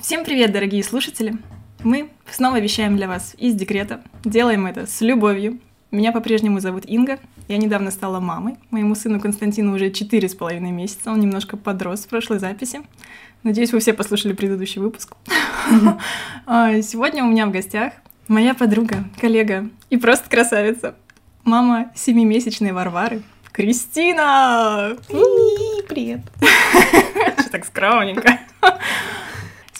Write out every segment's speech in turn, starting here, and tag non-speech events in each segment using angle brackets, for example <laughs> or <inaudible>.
Всем привет, дорогие слушатели! Мы снова вещаем для вас из декрета. Делаем это с любовью. Меня по-прежнему зовут Инга. Я недавно стала мамой. Моему сыну Константину уже четыре с половиной месяца. Он немножко подрос в прошлой записи. Надеюсь, вы все послушали предыдущий выпуск. <laughs> А, сегодня у меня в гостях моя подруга, коллега и просто красавица. Мама семимесячной Варвары. Кристина! Привет! <laughs> Что так скромненько.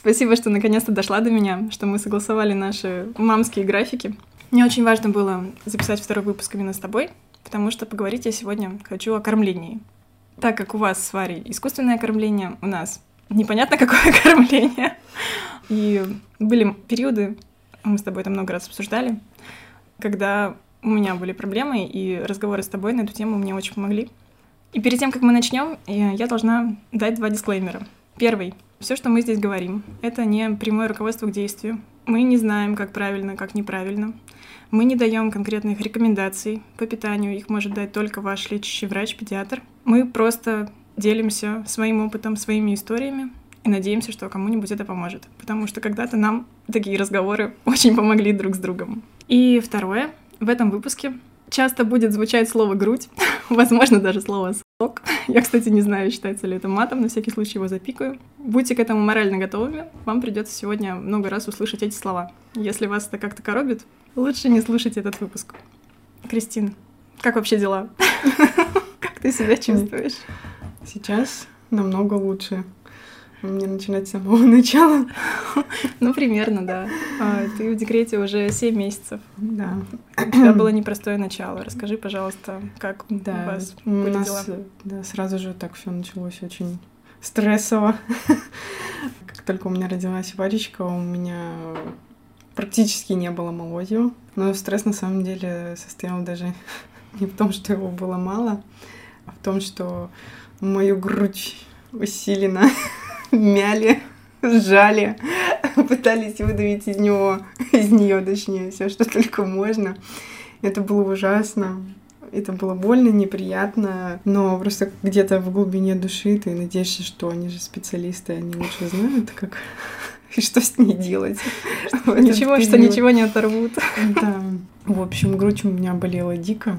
Спасибо, что наконец-то дошла до меня, что мы согласовали наши мамские графики. Мне очень важно было записать второй выпуск именно с тобой, потому что поговорить я сегодня хочу о кормлении. Так как у вас с Варей искусственное кормление, у нас непонятно <laughs> какое кормление. И были периоды, мы с тобой это много раз обсуждали, когда у меня были проблемы, и разговоры с тобой на эту тему мне очень помогли. И перед тем, как мы начнем, я должна дать два дисклеймера. Первый. Все, что мы здесь говорим, это не прямое руководство к действию. Мы не знаем, как правильно, как неправильно. Мы не даем конкретных рекомендаций по питанию, их может дать только ваш лечащий врач-педиатр. Мы просто делимся своим опытом, своими историями и надеемся, что кому-нибудь это поможет. Потому что когда-то нам такие разговоры <laughs> очень помогли друг с другом. И второе, в этом выпуске часто будет звучать слово «грудь», <laughs> возможно, даже слово «сок». Я, кстати, не знаю, считается ли это матом, на всякий случай его запикаю. Будьте к этому морально готовыми, вам придется сегодня много раз услышать эти слова. Если вас это как-то коробит, лучше не слушайте этот выпуск. Кристин, как вообще дела? <laughs> Как ты себя чувствуешь? Сейчас намного лучше. Мне начинать с самого <laughs> начала. Ну, примерно, да. А, ты в декрете уже 7 месяцев. Да. Тебя было непростое начало. Расскажи, пожалуйста, как да, у вас у были нас, дела? Да, сразу же так все началось очень стрессово. <laughs> Как только у меня родилась Варечка, у меня практически не было молодью. Но стресс на самом деле состоял даже <laughs> не в том, что его было мало, а в том, что мою грудь усиленно мяли, сжали, <laughs> пытались выдавить из него, из нее, точнее, все, что только можно. Это было ужасно. Это было больно, неприятно, но просто где-то в глубине души ты надеешься, что они же специалисты, они лучше знают, как и <laughs> что с ней делать. <laughs> Ничего, что ничего не оторвут. Да. В общем, грудь у меня болела дико.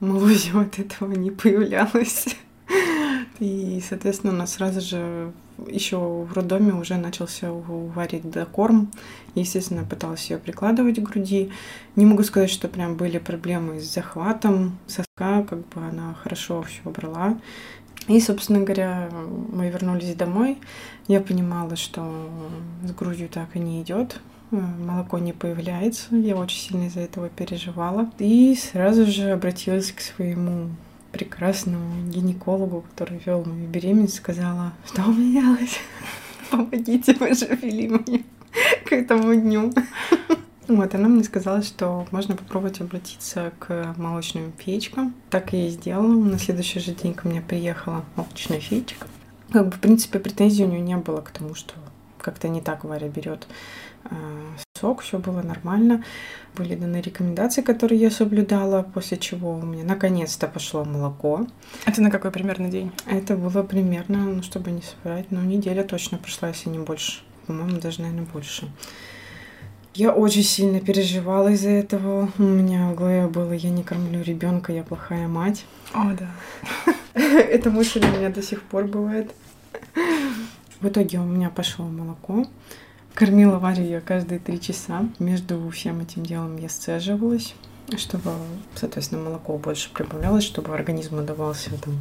Молодью от этого не появлялось. И, соответственно, у нас сразу же еще в роддоме уже начался у Вари докорм. Естественно, пыталась ее прикладывать к груди. Не могу сказать, что прям были проблемы с захватом соска, как бы она хорошо все брала. И, собственно говоря, мы вернулись домой. Я понимала, что с грудью так и не идет. Молоко не появляется. Я очень сильно из-за этого переживала. И сразу же обратилась к своему прекрасному гинекологу, который вел мою беременность, сказала, что у меня делать? Помогите, вели меня к этому дню. <laughs> Вот, она мне сказала, что можно попробовать обратиться к молочным феечкам. Так я и сделала. На следующий же день ко мне приехала молочная феечка. Как бы, в принципе, претензий у нее не было к тому, что как-то не так Варя берет сок, все было нормально. Были даны рекомендации, которые я соблюдала, после чего у меня наконец-то пошло молоко. Это на какой примерно день? Это было примерно, ну, чтобы не соврать, ну, неделя точно прошла, если не больше. По-моему, даже, наверное, больше. Я очень сильно переживала из-за этого. У меня в голове было, я не кормлю ребенка, я плохая мать. О, да. <laughs> Эта мысль у меня до сих пор бывает. В итоге у меня пошло молоко. Кормила Варю я каждые три часа. Между всем этим делом я сцеживалась, чтобы, соответственно, молоко больше прибавлялось, чтобы организму давался там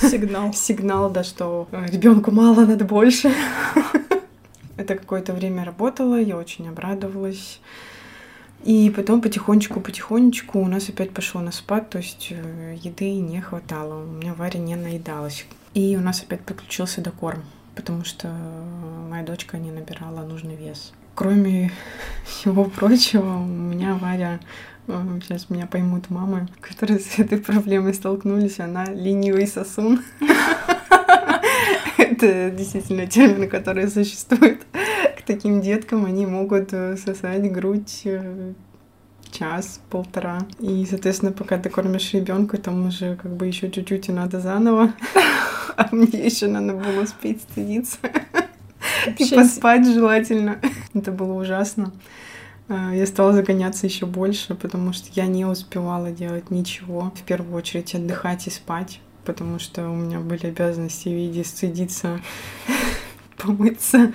Сигнал. <laughs> сигнал, да, что ребенку мало, надо больше. <laughs> Это какое-то время работало, я очень обрадовалась. И потом потихонечку-потихонечку у нас опять пошло на спад, то есть э, еды не хватало, у меня Варя не наедалась. И у нас опять подключился докорм потому что моя дочка не набирала нужный вес. Кроме <laughs> всего прочего, у меня Варя, сейчас меня поймут мамы, <laughs> которые с этой проблемой столкнулись, она ленивый сосун. <laughs> Это действительно термин, который существует. К таким деткам они могут сосать грудь э, час, полтора. И, соответственно, пока ты кормишь ребенка, там уже как бы еще чуть-чуть и надо заново. <laughs> А мне еще надо было успеть стыдиться. <laughs> И поспать желательно. <laughs> Это было ужасно. А, я стала загоняться еще больше, потому что я не успевала делать ничего. В первую очередь отдыхать и спать, потому что у меня были обязанности в виде стыдиться, помыться,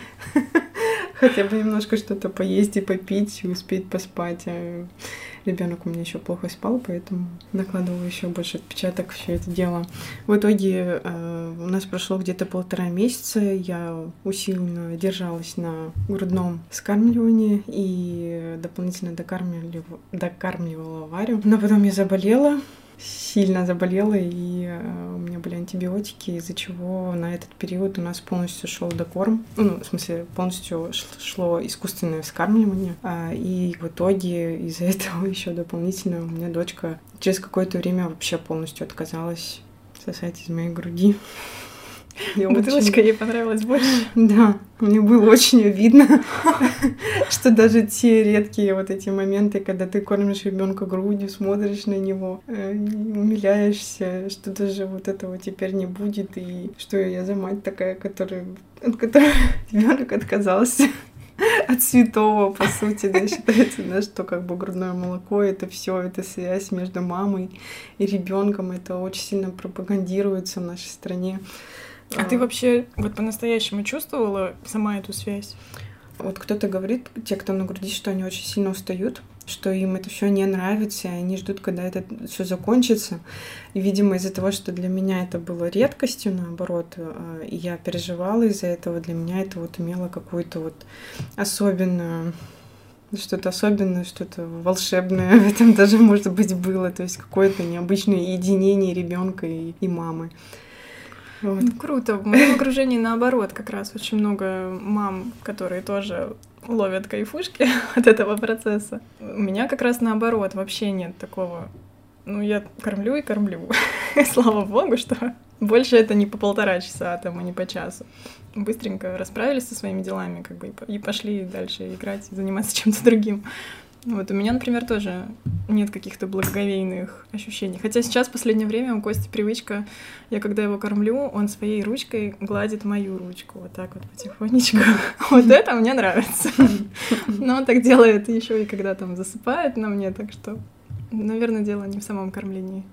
хотя бы немножко что-то поесть и попить, и успеть поспать. А ребенок у меня еще плохо спал, поэтому накладывала еще больше отпечаток все это дело. В итоге э, у нас прошло где-то полтора месяца, я усиленно держалась на грудном скармливании и дополнительно докармливала, докармливала Варю. Но потом я заболела, сильно заболела, и э, у меня были антибиотики, из-за чего на этот период у нас полностью шел докорм. Ну, в смысле, полностью шло искусственное вскармливание. А, и в итоге из-за <laughs> этого еще дополнительно у меня дочка через какое-то время вообще полностью отказалась сосать из моей груди. Я <laughs> Бутылочка очень... ей понравилась больше. <laughs> Да, мне было очень видно, <laughs> что даже те редкие вот эти моменты, когда ты кормишь ребенка грудью, смотришь на него, э, умиляешься, что даже вот этого теперь не будет, и что я за мать такая, которая, от которой ребенок отказался от святого, по сути, да, считается, да, что как бы грудное молоко это все, это связь между мамой и ребенком, это очень сильно пропагандируется в нашей стране. А, а ты вообще вот по-настоящему чувствовала сама эту связь? Вот кто-то говорит, те, кто на груди, что они очень сильно устают, что им это все не нравится, и они ждут, когда это все закончится. И, видимо, из-за того, что для меня это было редкостью, наоборот, э, и я переживала из-за этого, для меня это вот имело какую-то вот особенную что-то особенное, что-то волшебное в этом даже, может быть, было. То есть какое-то необычное единение ребенка и, и мамы. Вот. Ну, круто. В моем окружении наоборот как раз очень много мам, которые тоже ловят кайфушки <laughs> от этого процесса. У меня как раз наоборот, вообще нет такого. Ну, я кормлю и кормлю. <laughs> Слава богу, что больше это не по полтора часа, а там, и не по часу. Быстренько расправились со своими делами, как бы, и пошли дальше играть, заниматься чем-то другим. Вот у меня, например, тоже нет каких-то благоговейных ощущений. Хотя сейчас, в последнее время, у Кости привычка, я когда его кормлю, он своей ручкой гладит мою ручку. Вот так вот потихонечку. <laughs> Вот это мне нравится. <laughs> Но он так делает еще и когда там засыпает на мне, так что, наверное, дело не в самом кормлении.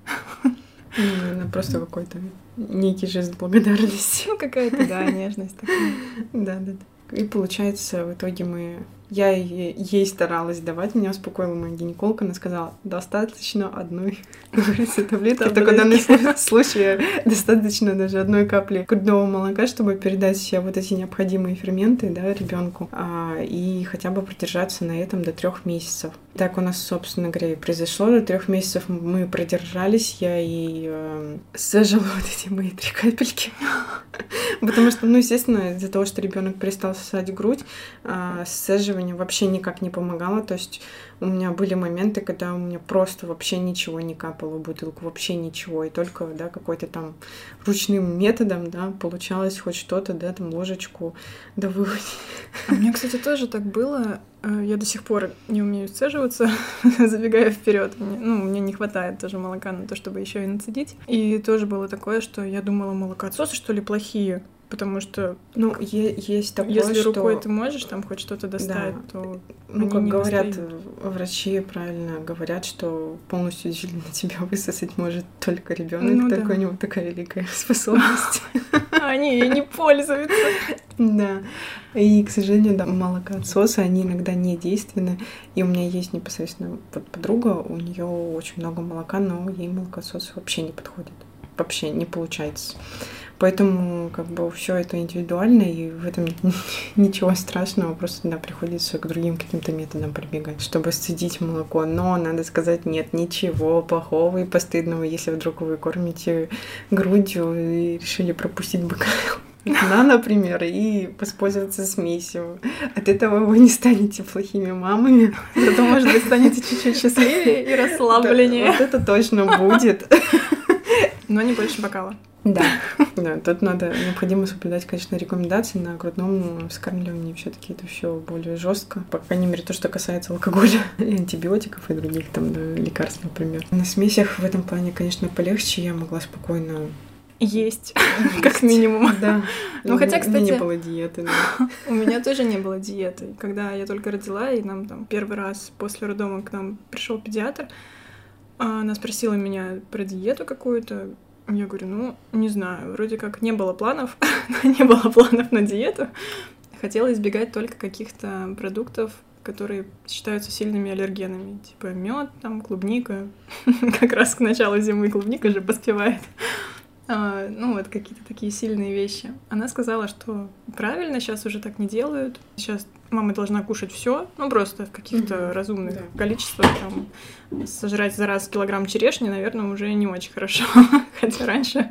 Ну, просто какой-то некий жест благодарности. Ну, какая-то, да, нежность такая. <laughs> Да, да, да. И получается, в итоге мы я ей старалась давать, меня успокоила моя гинеколог, она сказала, достаточно одной, <laughs> таблетки. Это когда на случае достаточно даже одной капли грудного молока, чтобы передать все вот эти необходимые ферменты, да, ребенку, а, и хотя бы продержаться на этом до трех месяцев. Так у нас, собственно говоря, и произошло. До трех месяцев мы продержались, я ей э, сажала <laughs> вот эти мои три капельки. <laughs> Потому что, ну, естественно, из-за того, что ребенок перестал сосать грудь, э, сцеживание вообще никак не помогало. То есть у меня были моменты, когда у меня просто вообще ничего не капало в бутылку, вообще ничего. И только, да, какой-то там ручным методом, да, получалось хоть что-то, да, там ложечку да выводить. А у меня, кстати, тоже так было. Э, я до сих пор не умею сцеживаться, <laughs> забегая вперед. Ну, мне не хватает тоже молока на то, чтобы еще и нацедить. И тоже было такое, что я думала, молокоотсосы, что ли, плохие потому что ну е- есть такое, если что... рукой ты можешь там хоть что-то достать, да. то ну как говорят достают. врачи правильно говорят, что полностью на <laughs> тебя высосать может только ребенок, ну, только да. у него такая великая <laughs> способность. <laughs> Они ей не пользуются. Да. И, к сожалению, да, молокоотсосы, они иногда не действенны. И у меня есть непосредственно подруга, у нее очень много молока, но ей молокоотсосы вообще не подходят. Вообще не получается. Поэтому как бы все это индивидуально, и в этом <laughs> ничего страшного, просто да, приходится к другим каким-то методам прибегать, чтобы сцедить молоко. Но надо сказать, нет ничего плохого и постыдного, если вдруг вы кормите грудью и решили пропустить быка <laughs> на, например, и воспользоваться смесью. От этого вы не станете плохими мамами. <laughs> Зато, может быть, станете чуть-чуть счастливее и расслабленнее. вот это точно будет. Но не больше бокала. Да, <laughs> да, тут надо необходимо соблюдать, конечно, рекомендации на грудном вскармливании. Все-таки это все более жестко. По крайней мере, то, что касается алкоголя <laughs> и антибиотиков и других там да, лекарств, например. На смесях в этом плане, конечно, полегче. Я могла спокойно есть, <laughs> как минимум. Да. Ну, хотя, кстати... не было диеты. У меня тоже не было диеты. Когда я только родила, и нам там первый раз после роддома к нам пришел педиатр, а, она спросила меня про диету какую-то. Я говорю, ну, не знаю, вроде как не было планов, <laughs> не было планов на диету. Хотела избегать только каких-то продуктов, которые считаются сильными аллергенами, типа мед, там клубника. <laughs> как раз к началу зимы клубника же поспевает. А, ну, вот какие-то такие сильные вещи. Она сказала, что правильно, сейчас уже так не делают. Сейчас мама должна кушать все, ну, просто в каких-то mm-hmm. разумных да. количествах. Там, сожрать за раз килограмм черешни, наверное, уже не очень хорошо. <laughs> Хотя раньше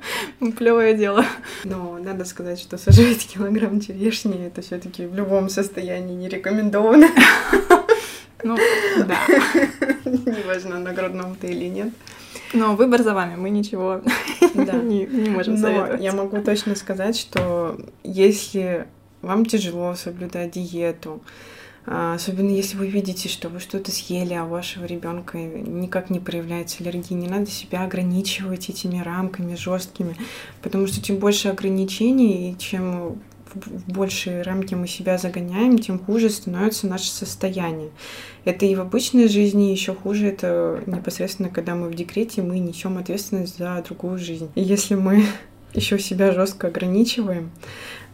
плевое дело. Но надо сказать, что сожрать килограмм черешни это все-таки в любом состоянии не рекомендовано. <laughs> Ну, да. <laughs> Неважно, на грудном ты или нет. Но выбор за вами, мы ничего да. не, не можем советовать. Но я могу точно сказать, что если вам тяжело соблюдать диету, а, Особенно если вы видите, что вы что-то съели, а у вашего ребенка никак не проявляется аллергия, не надо себя ограничивать этими рамками жесткими, потому что чем больше ограничений, и чем в большие рамки мы себя загоняем, тем хуже становится наше состояние. Это и в обычной жизни, еще хуже это непосредственно, когда мы в декрете, мы несем ответственность за другую жизнь. И если мы <laughs> еще себя жестко ограничиваем,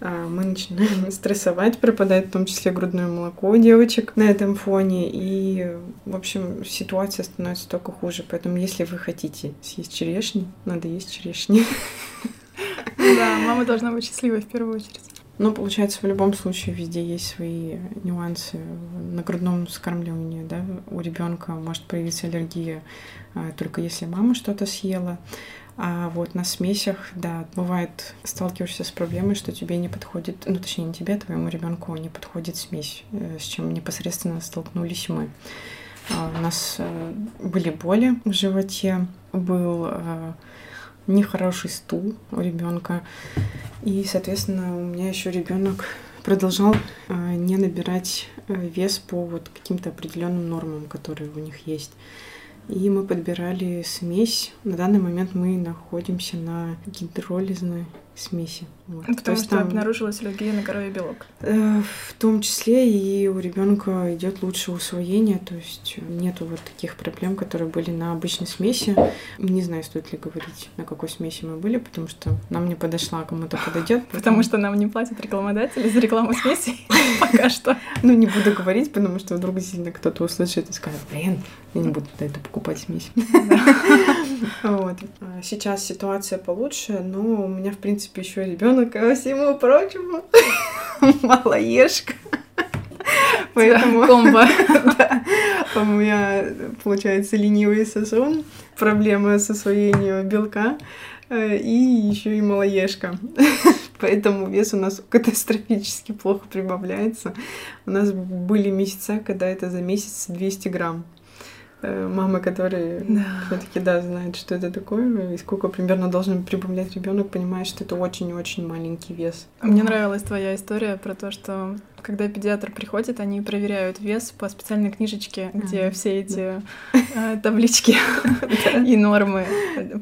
мы начинаем <laughs> стрессовать, пропадает в том числе грудное молоко у девочек на этом фоне, и, в общем, ситуация становится только хуже. Поэтому, если вы хотите съесть черешни, надо есть черешни. <laughs> Да, мама должна быть счастливой в первую очередь. Ну, получается, в любом случае везде есть свои нюансы. На грудном скармливании, да, у ребенка может появиться аллергия а, только если мама что-то съела. А вот на смесях, да, бывает, сталкиваешься с проблемой, что тебе не подходит, ну, точнее, не тебе, а твоему ребенку не подходит смесь, э, с чем непосредственно столкнулись мы. А, у нас э, были боли в животе, был э, нехороший стул у ребенка. И, соответственно, у меня еще ребенок продолжал не набирать вес по вот каким-то определенным нормам, которые у них есть. И мы подбирали смесь. На данный момент мы находимся на гидролизной смеси. Вот. Потому что там, обнаружилась аллергия на коровий белок. Э, в том числе и у ребенка идет лучше усвоение, то есть нету вот таких проблем, которые были на обычной смеси. Не знаю, стоит ли говорить, на какой смеси мы были, потому что нам не подошла, кому-то подойдет. Потому что нам не платят рекламодатели за рекламу смеси <laughs> пока что. Ну, не буду говорить, потому что вдруг сильно кто-то услышит и скажет, блин, я не буду это покупать смесь. <laughs> А сейчас ситуация получше, но у меня, в принципе, еще ребенок, ко всему прочему, <laughs> малоежка. <laughs> Поэтому комбо. <laughs> да, у меня получается ленивый сосун, проблема с освоением белка э, и еще и малоежка. Поэтому вес у нас катастрофически плохо прибавляется. У нас были месяца, когда это за месяц 200 грамм. Э, мамы, которые да. все-таки да, знают, что это такое, и сколько примерно должен прибавлять ребенок, понимает, что это очень-очень маленький вес. Мне нравилась твоя история про то, что когда педиатр приходит, они проверяют вес по специальной книжечке, где а, все эти да. таблички <laughs> и нормы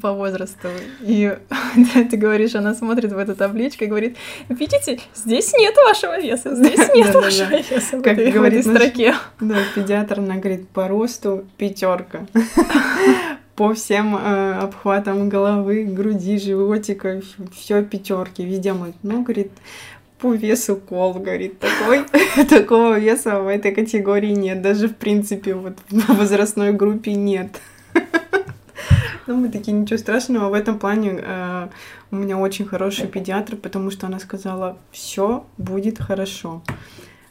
по возрасту. И ты говоришь, она смотрит в эту табличку и говорит, видите, здесь нет вашего веса, здесь нет вашего веса как в говорит этой строке. Да, педиатр, она говорит, по росту пятерка <laughs> по всем э, обхватам головы, груди, животика, все пятерки, везде мы. Ну, говорит, по весу кол, говорит, такой, <laughs> такого веса в этой категории нет, даже в принципе вот в возрастной группе нет. <laughs> Ну, мы такие, ничего страшного. В этом плане э, у меня очень хороший педиатр, потому что она сказала, все будет хорошо.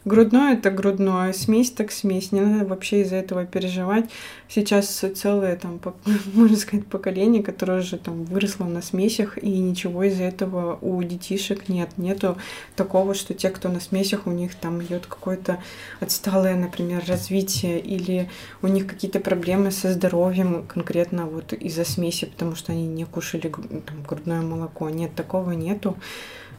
Грудное это грудное, смесь так смесь. Не надо вообще из-за этого переживать. Сейчас целое, там, <laughs> можно сказать, поколение, которое уже там выросло на смесях, и ничего из-за этого у детишек нет. Нету такого, что те, кто на смесях, у них там идет какое-то отсталое, например, развитие, или у них какие-то проблемы со здоровьем конкретно вот из-за смеси, потому что они не кушали там, грудное молоко. Нет, такого нету.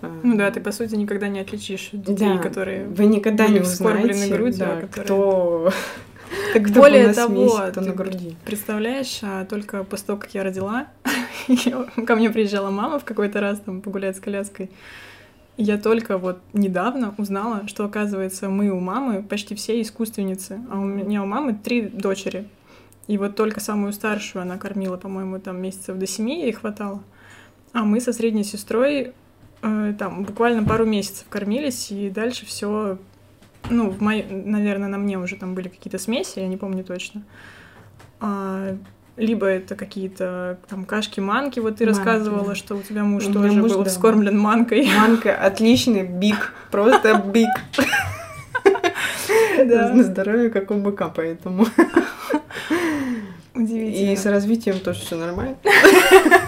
Ну да, ты по сути никогда не отличишь детей, да, которые вы никогда не узнаете, грудью, да, которые... кто <laughs> Так Более того, ты на груди. представляешь, а, только после того, как я родила, <laughs> ко мне приезжала мама в какой-то раз там погулять с коляской. Я только вот недавно узнала, что, оказывается, мы у мамы почти все искусственницы, а у меня у мамы три дочери. И вот только самую старшую она кормила, по-моему, там месяцев до семи ей хватало. А мы со средней сестрой там буквально пару месяцев кормились, и дальше все, ну, в моей, наверное, на мне уже там были какие-то смеси, я не помню точно. А, либо это какие-то там кашки-манки, вот ты манки, рассказывала, да. что у тебя муж у тоже муж, был да. вскормлен манкой. Манка отличный, биг, просто биг. <laughs> Да. На здоровье, как у быка, поэтому. Удивительно. И с развитием тоже все нормально. <laughs>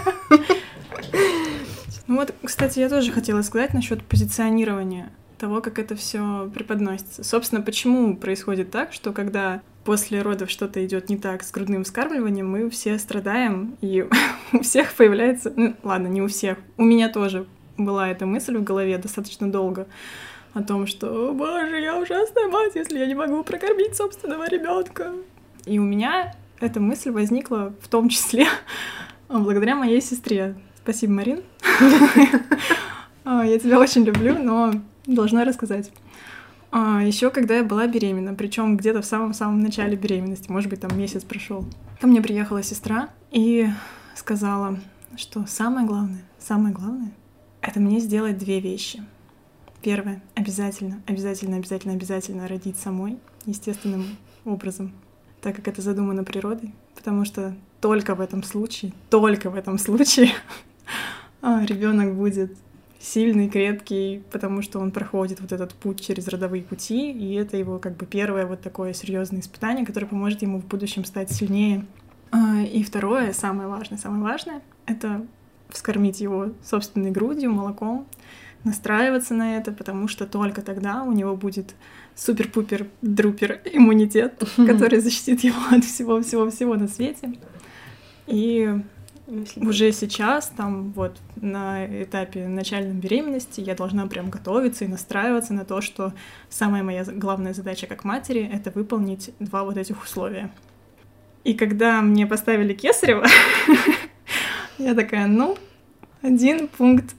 Вот, кстати, я тоже хотела сказать насчет позиционирования того, как это все преподносится. Собственно, почему происходит так, что когда после родов что-то идет не так с грудным вскармливанием, мы все страдаем, и <laughs> у всех появляется... Ну, ладно, не у всех. У меня тоже была эта мысль в голове достаточно долго о том, что, боже, я ужасная мать, если я не могу прокормить собственного ребенка. И у меня эта мысль возникла в том числе <laughs> благодаря моей сестре. Спасибо, Марин. А, я тебя очень люблю, но должна рассказать. А, еще когда я была беременна, причем где-то в самом-самом начале беременности, может быть, там месяц прошел. Ко мне приехала сестра и сказала, что самое главное, самое главное, это мне сделать две вещи. Первое, обязательно, обязательно, обязательно, обязательно родить самой, естественным образом, так как это задумано природой, потому что только в этом случае, только в этом случае а, ребенок будет сильный, крепкий, потому что он проходит вот этот путь через родовые пути, и это его как бы первое вот такое серьезное испытание, которое поможет ему в будущем стать сильнее. А, и второе, самое важное, самое важное, это вскормить его собственной грудью, молоком, настраиваться на это, потому что только тогда у него будет супер-пупер-друпер иммунитет, который защитит его от всего-всего-всего на свете. И уже сейчас, там вот на этапе начальной беременности, я должна прям готовиться и настраиваться на то, что самая моя главная задача как матери — это выполнить два вот этих условия. И когда мне поставили кесарево, <laughs> я такая, ну, один пункт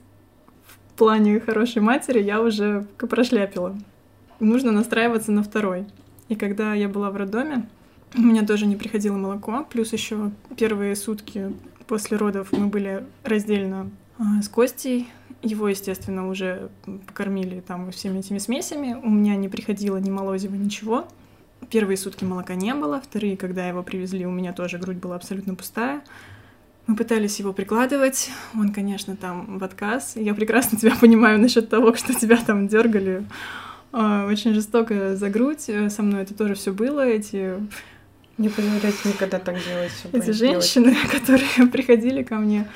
в плане хорошей матери я уже прошляпила. Нужно настраиваться на второй. И когда я была в роддоме, у меня тоже не приходило молоко, плюс еще первые сутки После родов мы были раздельно а, с Костей. Его, естественно, уже покормили там всеми этими смесями. У меня не приходило ни молозива, ничего. Первые сутки молока не было, вторые, когда его привезли, у меня тоже грудь была абсолютно пустая. Мы пытались его прикладывать, он, конечно, там в отказ. Я прекрасно тебя понимаю насчет того, <laughs> что тебя там дергали а, очень жестоко за грудь. Со мной это тоже все было, эти не позволяйте никогда так делать. Эти женщины, делать. <laughs> которые приходили ко мне,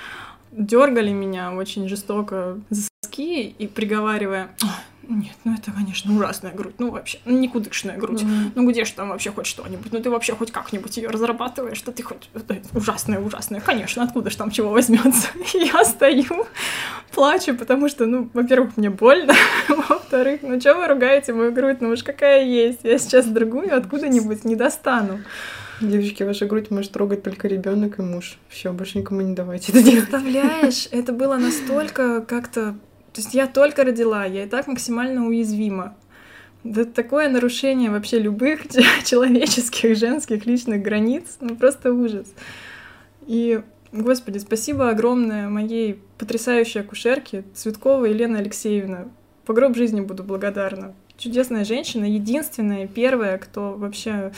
дергали меня очень жестоко за соски и приговаривая, нет, ну это, конечно, ужасная грудь. Ну, вообще, ну, никудышная грудь. Mm-hmm. Ну, где же там вообще хоть что-нибудь? Ну, ты вообще хоть как-нибудь ее разрабатываешь, что ты хоть... Это ужасная, ужасная. Конечно, откуда же там чего возьмется? <laughs> я стою, плачу, потому что, ну, во-первых, мне больно. <laughs> Во-вторых, ну, что вы ругаете мою грудь? Ну, уж какая есть. Я сейчас другую откуда-нибудь не достану. Девочки, ваша грудь может трогать только ребенок и муж. Все, больше никому не давайте это делать. Представляешь, это было настолько как-то то есть я только родила, я и так максимально уязвима. Это такое нарушение вообще любых <laughs> человеческих, женских, личных границ, ну просто ужас. И, господи, спасибо огромное моей потрясающей акушерке Цветковой Елене Алексеевна. По гроб жизни буду благодарна. Чудесная женщина, единственная, первая, кто вообще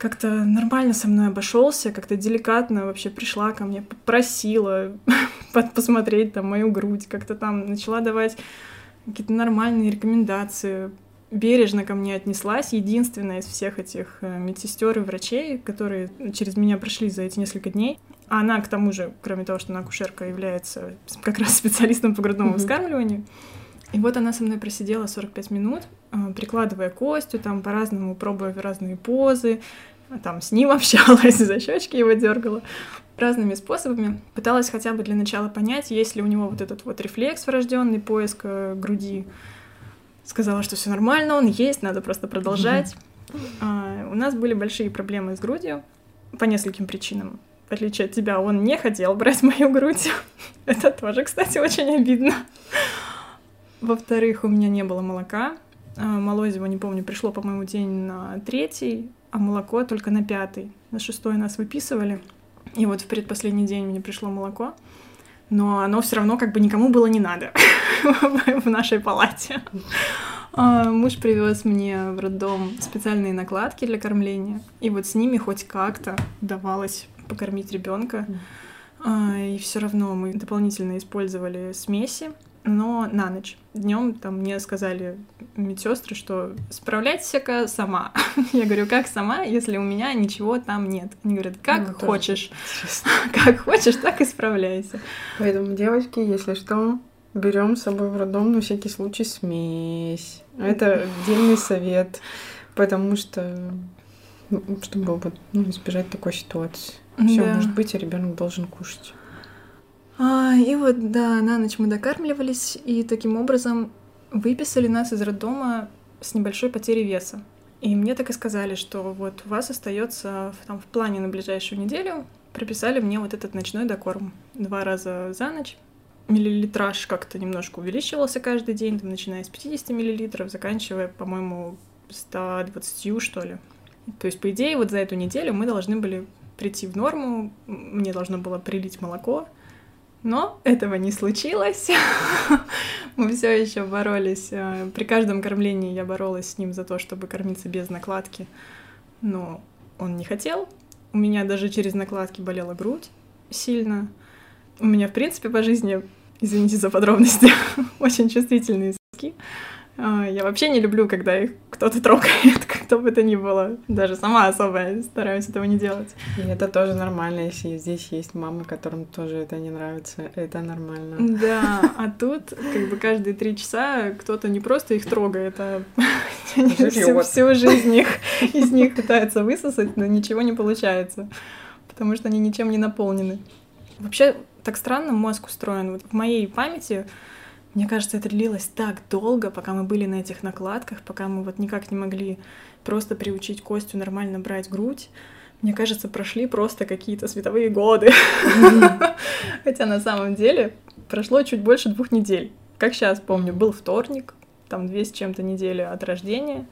как-то нормально со мной обошелся, как-то деликатно вообще пришла ко мне, попросила <laughs> посмотреть там мою грудь, как-то там начала давать какие-то нормальные рекомендации, бережно ко мне отнеслась, единственная из всех этих э, медсестер и врачей, которые через меня прошли за эти несколько дней. А она, к тому же, кроме того, что она акушерка, является как раз <laughs> специалистом по грудному mm-hmm. вскармливанию. И вот она со мной просидела 45 минут, э, прикладывая костью, там по-разному пробуя разные позы, там с ним <laughs> общалась, за щечки его дергала разными способами. Пыталась хотя бы для начала понять, есть ли у него вот этот вот рефлекс врожденный, поиск э, груди. Сказала, что все нормально, он есть, надо просто продолжать. А, у нас были большие проблемы с грудью по нескольким причинам. В отличие от тебя, он не хотел брать мою грудь. <laughs> Это тоже, кстати, очень обидно. Во-вторых, у меня не было молока. А, Молозиво, не помню, пришло, по-моему, день на третий, а молоко только на пятый. На шестой нас выписывали. И вот в предпоследний день мне пришло молоко. Но оно все равно как бы никому было не надо <laughs> в нашей палате. А, муж привез мне в роддом специальные накладки для кормления, и вот с ними хоть как-то удавалось покормить ребенка. А, и все равно мы дополнительно использовали смеси, но на ночь. Днем там мне сказали медсестры, что справляйся-ка сама. <laughs> Я говорю, как сама, если у меня ничего там нет? Они говорят, как ну, хочешь. <laughs> Как хочешь, так и справляйся. Поэтому, девочки, если что, берем с собой в роддом на всякий случай смесь. Это отдельный совет, потому что ну, чтобы вот, ну, избежать такой ситуации. Все да. может быть, а ребенок должен кушать. А, и вот, да, на ночь мы докармливались, и таким образом выписали нас из роддома с небольшой потерей веса. И мне так и сказали, что вот у вас остается там в плане на ближайшую неделю прописали мне вот этот ночной докорм два раза за ночь. Миллилитраж как-то немножко увеличивался каждый день, там, начиная с 50 миллилитров, заканчивая, по-моему, 120, что ли. То есть, по идее, вот за эту неделю мы должны были прийти в норму, мне должно было прилить молоко, но этого не случилось. <laughs> Мы все еще боролись. Э, при каждом кормлении я боролась с ним за то, чтобы кормиться без накладки. Но он не хотел. У меня даже через накладки болела грудь сильно. У меня, в принципе, по жизни, извините за подробности, <laughs> очень чувствительные соски. А, я вообще не люблю, когда их кто-то трогает, кто бы то ни было. Даже сама особо стараюсь этого не делать. И это тоже нормально, если здесь есть мамы, которым тоже это не нравится. Это нормально. Да, а тут как бы каждые три часа кто-то не просто их трогает, а <laughs> всю, всю жизнь их из них пытается высосать, но ничего не получается, потому что они ничем не наполнены. Вообще, так странно мозг устроен. Вот в моей памяти мне кажется, это длилось так долго, пока мы были на этих накладках, пока мы вот никак не могли просто приучить Костю нормально брать грудь. Мне кажется, прошли просто какие-то световые годы. Хотя на самом деле прошло чуть больше двух недель. Как сейчас помню, был вторник, там две с чем-то недели от рождения.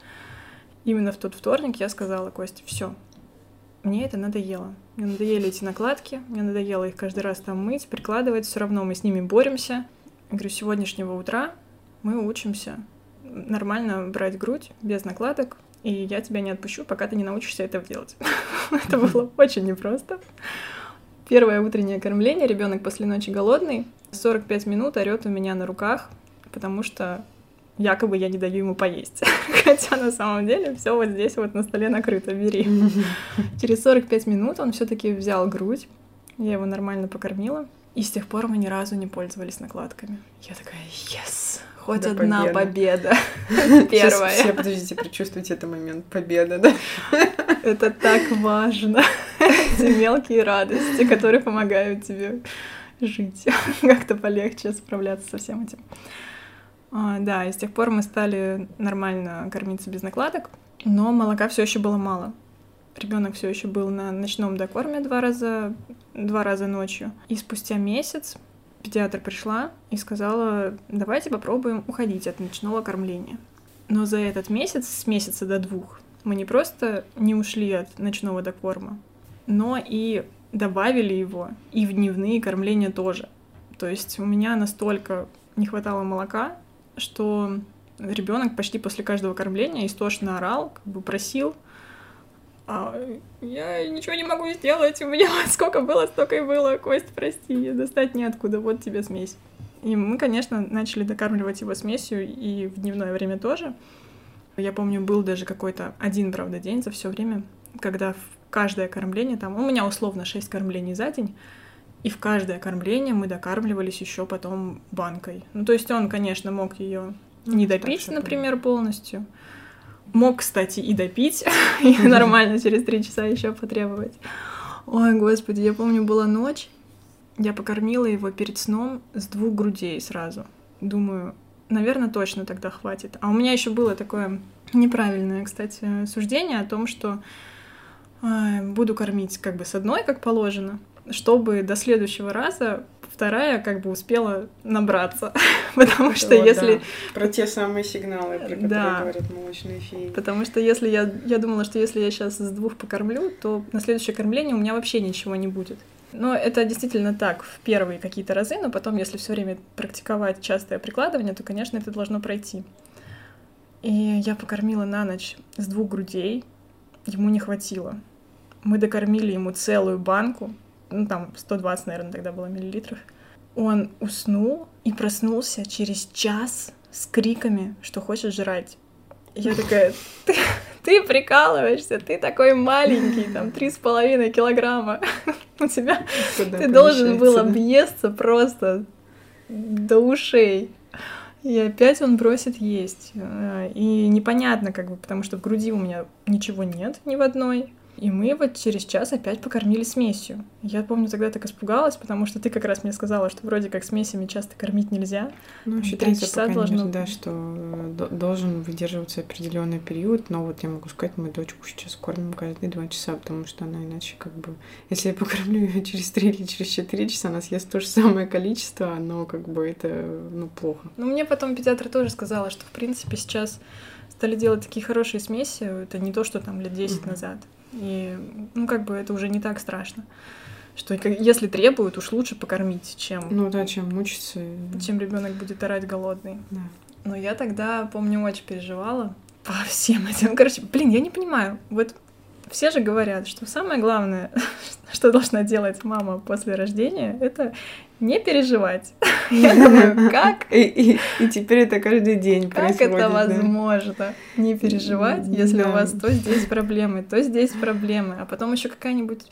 Именно в тот вторник я сказала Косте, все, мне это надоело. Мне надоели эти накладки, мне надоело их каждый раз там мыть, прикладывать, все равно мы с ними боремся. Я говорю, с сегодняшнего утра мы учимся нормально брать грудь без накладок, и я тебя не отпущу, пока ты не научишься это делать. <laughs> Это было очень непросто. Первое утреннее кормление, ребенок после ночи голодный, 45 минут орет у меня на руках, потому что якобы я не даю ему поесть. <laughs> Хотя на самом деле все вот здесь вот на столе накрыто, бери. <laughs> Через 45 минут он все-таки взял грудь, я его нормально покормила, и с тех пор мы ни разу не пользовались накладками. Я такая, yes, хоть да, одна победа. <laughs> Первая. Все, подождите, прочувствуйте этот момент победы, да? <laughs> Это так важно. <laughs> Эти мелкие радости, которые помогают тебе жить, как-то полегче справляться со всем этим. А, да, и с тех пор мы стали нормально кормиться без накладок, но молока все еще было мало. Ребенок все еще был на ночном докорме два раза, два раза ночью. И спустя месяц педиатр пришла и сказала, давайте попробуем уходить от ночного кормления. Но за этот месяц, с месяца до двух, мы не просто не ушли от ночного докорма, но и добавили его и в дневные кормления тоже. То есть у меня настолько не хватало молока, что ребенок почти после каждого кормления истошно орал, как бы просил, а я ничего не могу сделать, у меня <laughs> сколько было, столько и было, Кость, прости, достать неоткуда, вот тебе смесь. И мы, конечно, начали докармливать его смесью и в дневное время тоже. Я помню, был даже какой-то один, правда, день за все время, когда в каждое кормление, там, у меня условно 6 кормлений за день, и в каждое кормление мы докармливались еще потом банкой. Ну, то есть он, конечно, мог ее ну, не допить, например, полностью. Мог, кстати, и допить, <laughs> и нормально через три часа еще потребовать. Ой, господи, я помню, была ночь, я покормила его перед сном с двух грудей сразу. Думаю, наверное, точно тогда хватит. А у меня еще было такое неправильное, кстати, суждение о том, что э, буду кормить как бы с одной, как положено, чтобы до следующего раза вторая как бы успела набраться. <laughs> Потому что если... Про те самые сигналы, про которые да. говорят молочные феи. Потому что если я... Я думала, что если я сейчас с двух покормлю, то на следующее кормление у меня вообще ничего не будет. Но это действительно так в первые какие-то разы, но потом, если все время практиковать частое прикладывание, то, конечно, это должно пройти. И я покормила на ночь с двух грудей, ему не хватило. Мы докормили ему целую банку, ну там 120, наверное, тогда было миллилитров. Он уснул и проснулся через час с криками, что хочет жрать. Я такая, ты, ты прикалываешься, ты такой маленький, там, три с половиной килограмма. У тебя, Куда ты должен был объесться просто до ушей. И опять он бросит есть. И непонятно, как бы, потому что в груди у меня ничего нет ни в одной. И мы вот через час опять покормили смесью. Я помню, тогда так испугалась, потому что ты как раз мне сказала, что вроде как смесями часто кормить нельзя. Ну, считается, часа по должно... мере, да, что э, должен выдерживаться определенный период, но вот я могу сказать, мы дочку сейчас кормим каждые два часа, потому что она иначе как бы... Если я покормлю ее <laughs> через три или через четыре часа, она съест то же самое количество, но как бы это, ну, плохо. Ну, мне потом педиатр тоже сказала, что, в принципе, сейчас стали делать такие хорошие смеси, это не то, что там лет 10 угу. назад. И, ну, как бы это уже не так страшно. Что если требуют, уж лучше покормить, чем... Ну да, чем мучиться. Чем ребенок будет орать голодный. Да. Но я тогда, помню, очень переживала по всем этим. Короче, блин, я не понимаю. Вот все же говорят, что самое главное, <laughs> что должна делать мама после рождения, это не переживать. <laughs> Я думаю, <laughs> как? И, и, и теперь это каждый день Как происходит, это возможно? Да? Не переживать, если да. у вас то здесь проблемы, то здесь проблемы, а потом еще какая-нибудь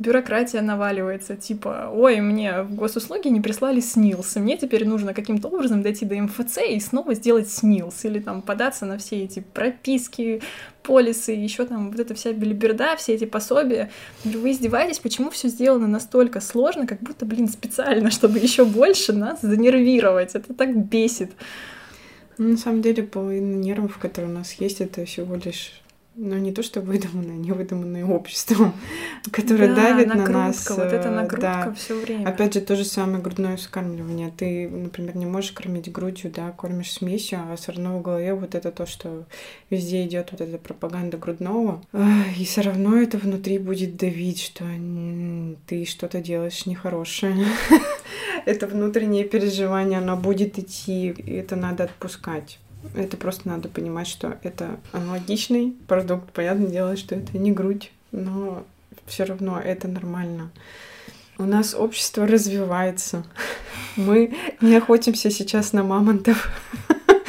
бюрократия наваливается, типа, ой, мне в госуслуги не прислали СНИЛС, и мне теперь нужно каким-то образом дойти до МФЦ и снова сделать СНИЛС, или там податься на все эти прописки, полисы, еще там вот эта вся белиберда, все эти пособия. Вы издеваетесь, почему все сделано настолько сложно, как будто, блин, специально, <laughs> чтобы еще больше нас занервировать. Это так бесит. Ну, на самом деле, половина нервов, которые у нас есть, это всего лишь но не то, что выдуманное, не выдуманное обществом, <laughs> которое да, давит на нас. Вот эта э, нагрузка да. все время. Опять же, то же самое грудное вскармливание. Ты, например, не можешь кормить грудью, да, кормишь смесью, а все равно в голове вот это то, что везде идет вот эта пропаганда грудного. И все равно это внутри будет давить, что ты что-то делаешь нехорошее. <laughs> Это внутреннее переживание, оно будет идти, и это надо отпускать. Это просто надо понимать, что это аналогичный продукт. Понятное дело, что это не грудь, но все равно это нормально. У нас общество развивается. <laughs> Мы не охотимся сейчас на мамонтов <laughs>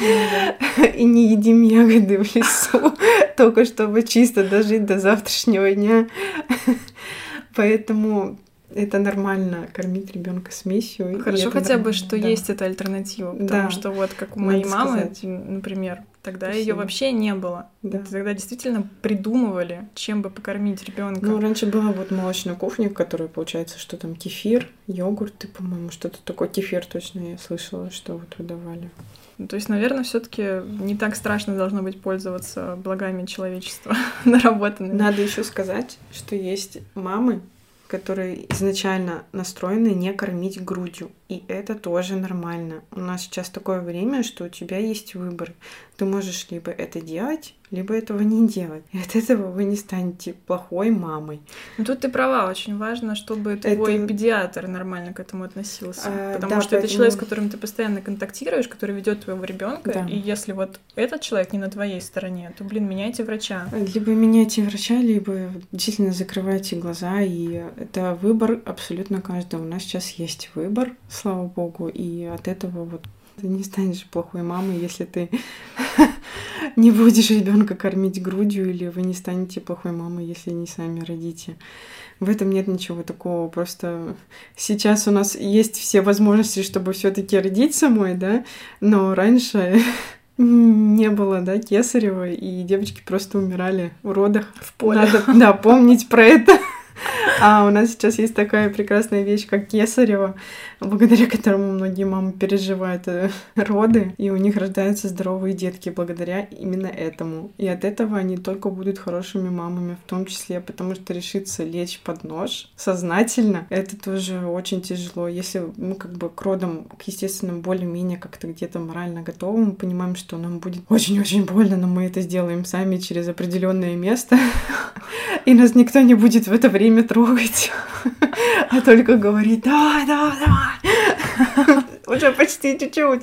и не едим ягоды в лесу, только чтобы чисто дожить до завтрашнего дня. <laughs> Поэтому это нормально кормить ребенка смесью. Хорошо хотя бы, что да. есть эта альтернатива, потому да. что вот как у моей Надо мамы, сказать. например, тогда ее вообще не было. Да. Тогда действительно придумывали, чем бы покормить ребенка. Ну, раньше была вот молочная кухня, которая получается, что там кефир, йогурты, по-моему, что-то такое. Кефир точно я слышала, что вот выдавали. Ну, то есть, наверное, все-таки не так страшно должно быть пользоваться благами человечества <laughs> наработанными. Надо еще сказать, что есть мамы, которые изначально настроены не кормить грудью. И это тоже нормально. У нас сейчас такое время, что у тебя есть выбор. Ты можешь либо это делать, либо этого не делать. И от этого вы не станете плохой мамой. Ну тут ты права, очень важно, чтобы твой это... педиатр нормально к этому относился. А, потому да, что поэтому... это человек, с которым ты постоянно контактируешь, который ведет твоего ребенка. Да. И если вот этот человек не на твоей стороне, то, блин, меняйте врача. Либо меняйте врача, либо действительно закрывайте глаза. И это выбор абсолютно каждого. У нас сейчас есть выбор слава богу, и от этого вот ты не станешь плохой мамой, если ты <laughs> не будешь ребенка кормить грудью, или вы не станете плохой мамой, если не сами родите. В этом нет ничего такого. Просто сейчас у нас есть все возможности, чтобы все-таки родить самой, да, но раньше <laughs> не было, да, кесарева, и девочки просто умирали в родах. В поле. Надо, да, помнить про это. <laughs> А у нас сейчас есть такая прекрасная вещь, как кесарево, благодаря которому многие мамы переживают э, <laughs> роды, и у них рождаются здоровые детки благодаря именно этому. И от этого они только будут хорошими мамами, в том числе, потому что решиться лечь под нож сознательно, это тоже очень тяжело. Если мы как бы к родам, к естественным более-менее как-то где-то морально готовы, мы понимаем, что нам будет очень-очень больно, но мы это сделаем сами через определенное место, <laughs> и нас никто не будет в это время трогать, <laughs> а только говорить «давай, давай, давай». <laughs> Уже почти чуть-чуть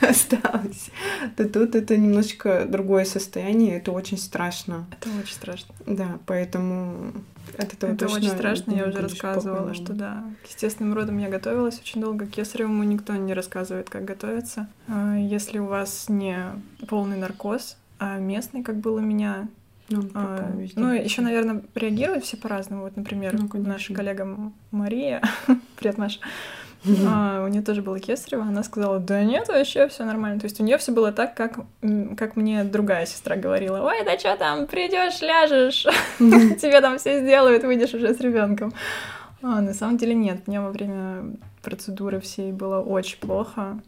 осталось. То тут это немножечко другое состояние, это очень страшно. Это очень страшно. Да, поэтому от этого Это очень страшно, я уже рассказывала, что да, к естественным родам я готовилась очень долго, к кесаревому никто не рассказывает, как готовиться. А Если у вас не полный наркоз, а местный, как был у меня, Ну, а, ну, еще, наверное, реагируют все по-разному. Вот, например, Ну, конечно. наша коллега Мария, <laughs> привет, Маша, а, у нее тоже было кесарево, она сказала, да нет, вообще все нормально. То есть у нее все было так, как, как мне другая сестра говорила, ой, да что там, придешь, ляжешь, <laughs> тебе там все сделают, выйдешь уже с ребенком. А, на самом деле нет, мне во время процедуры всей было очень плохо.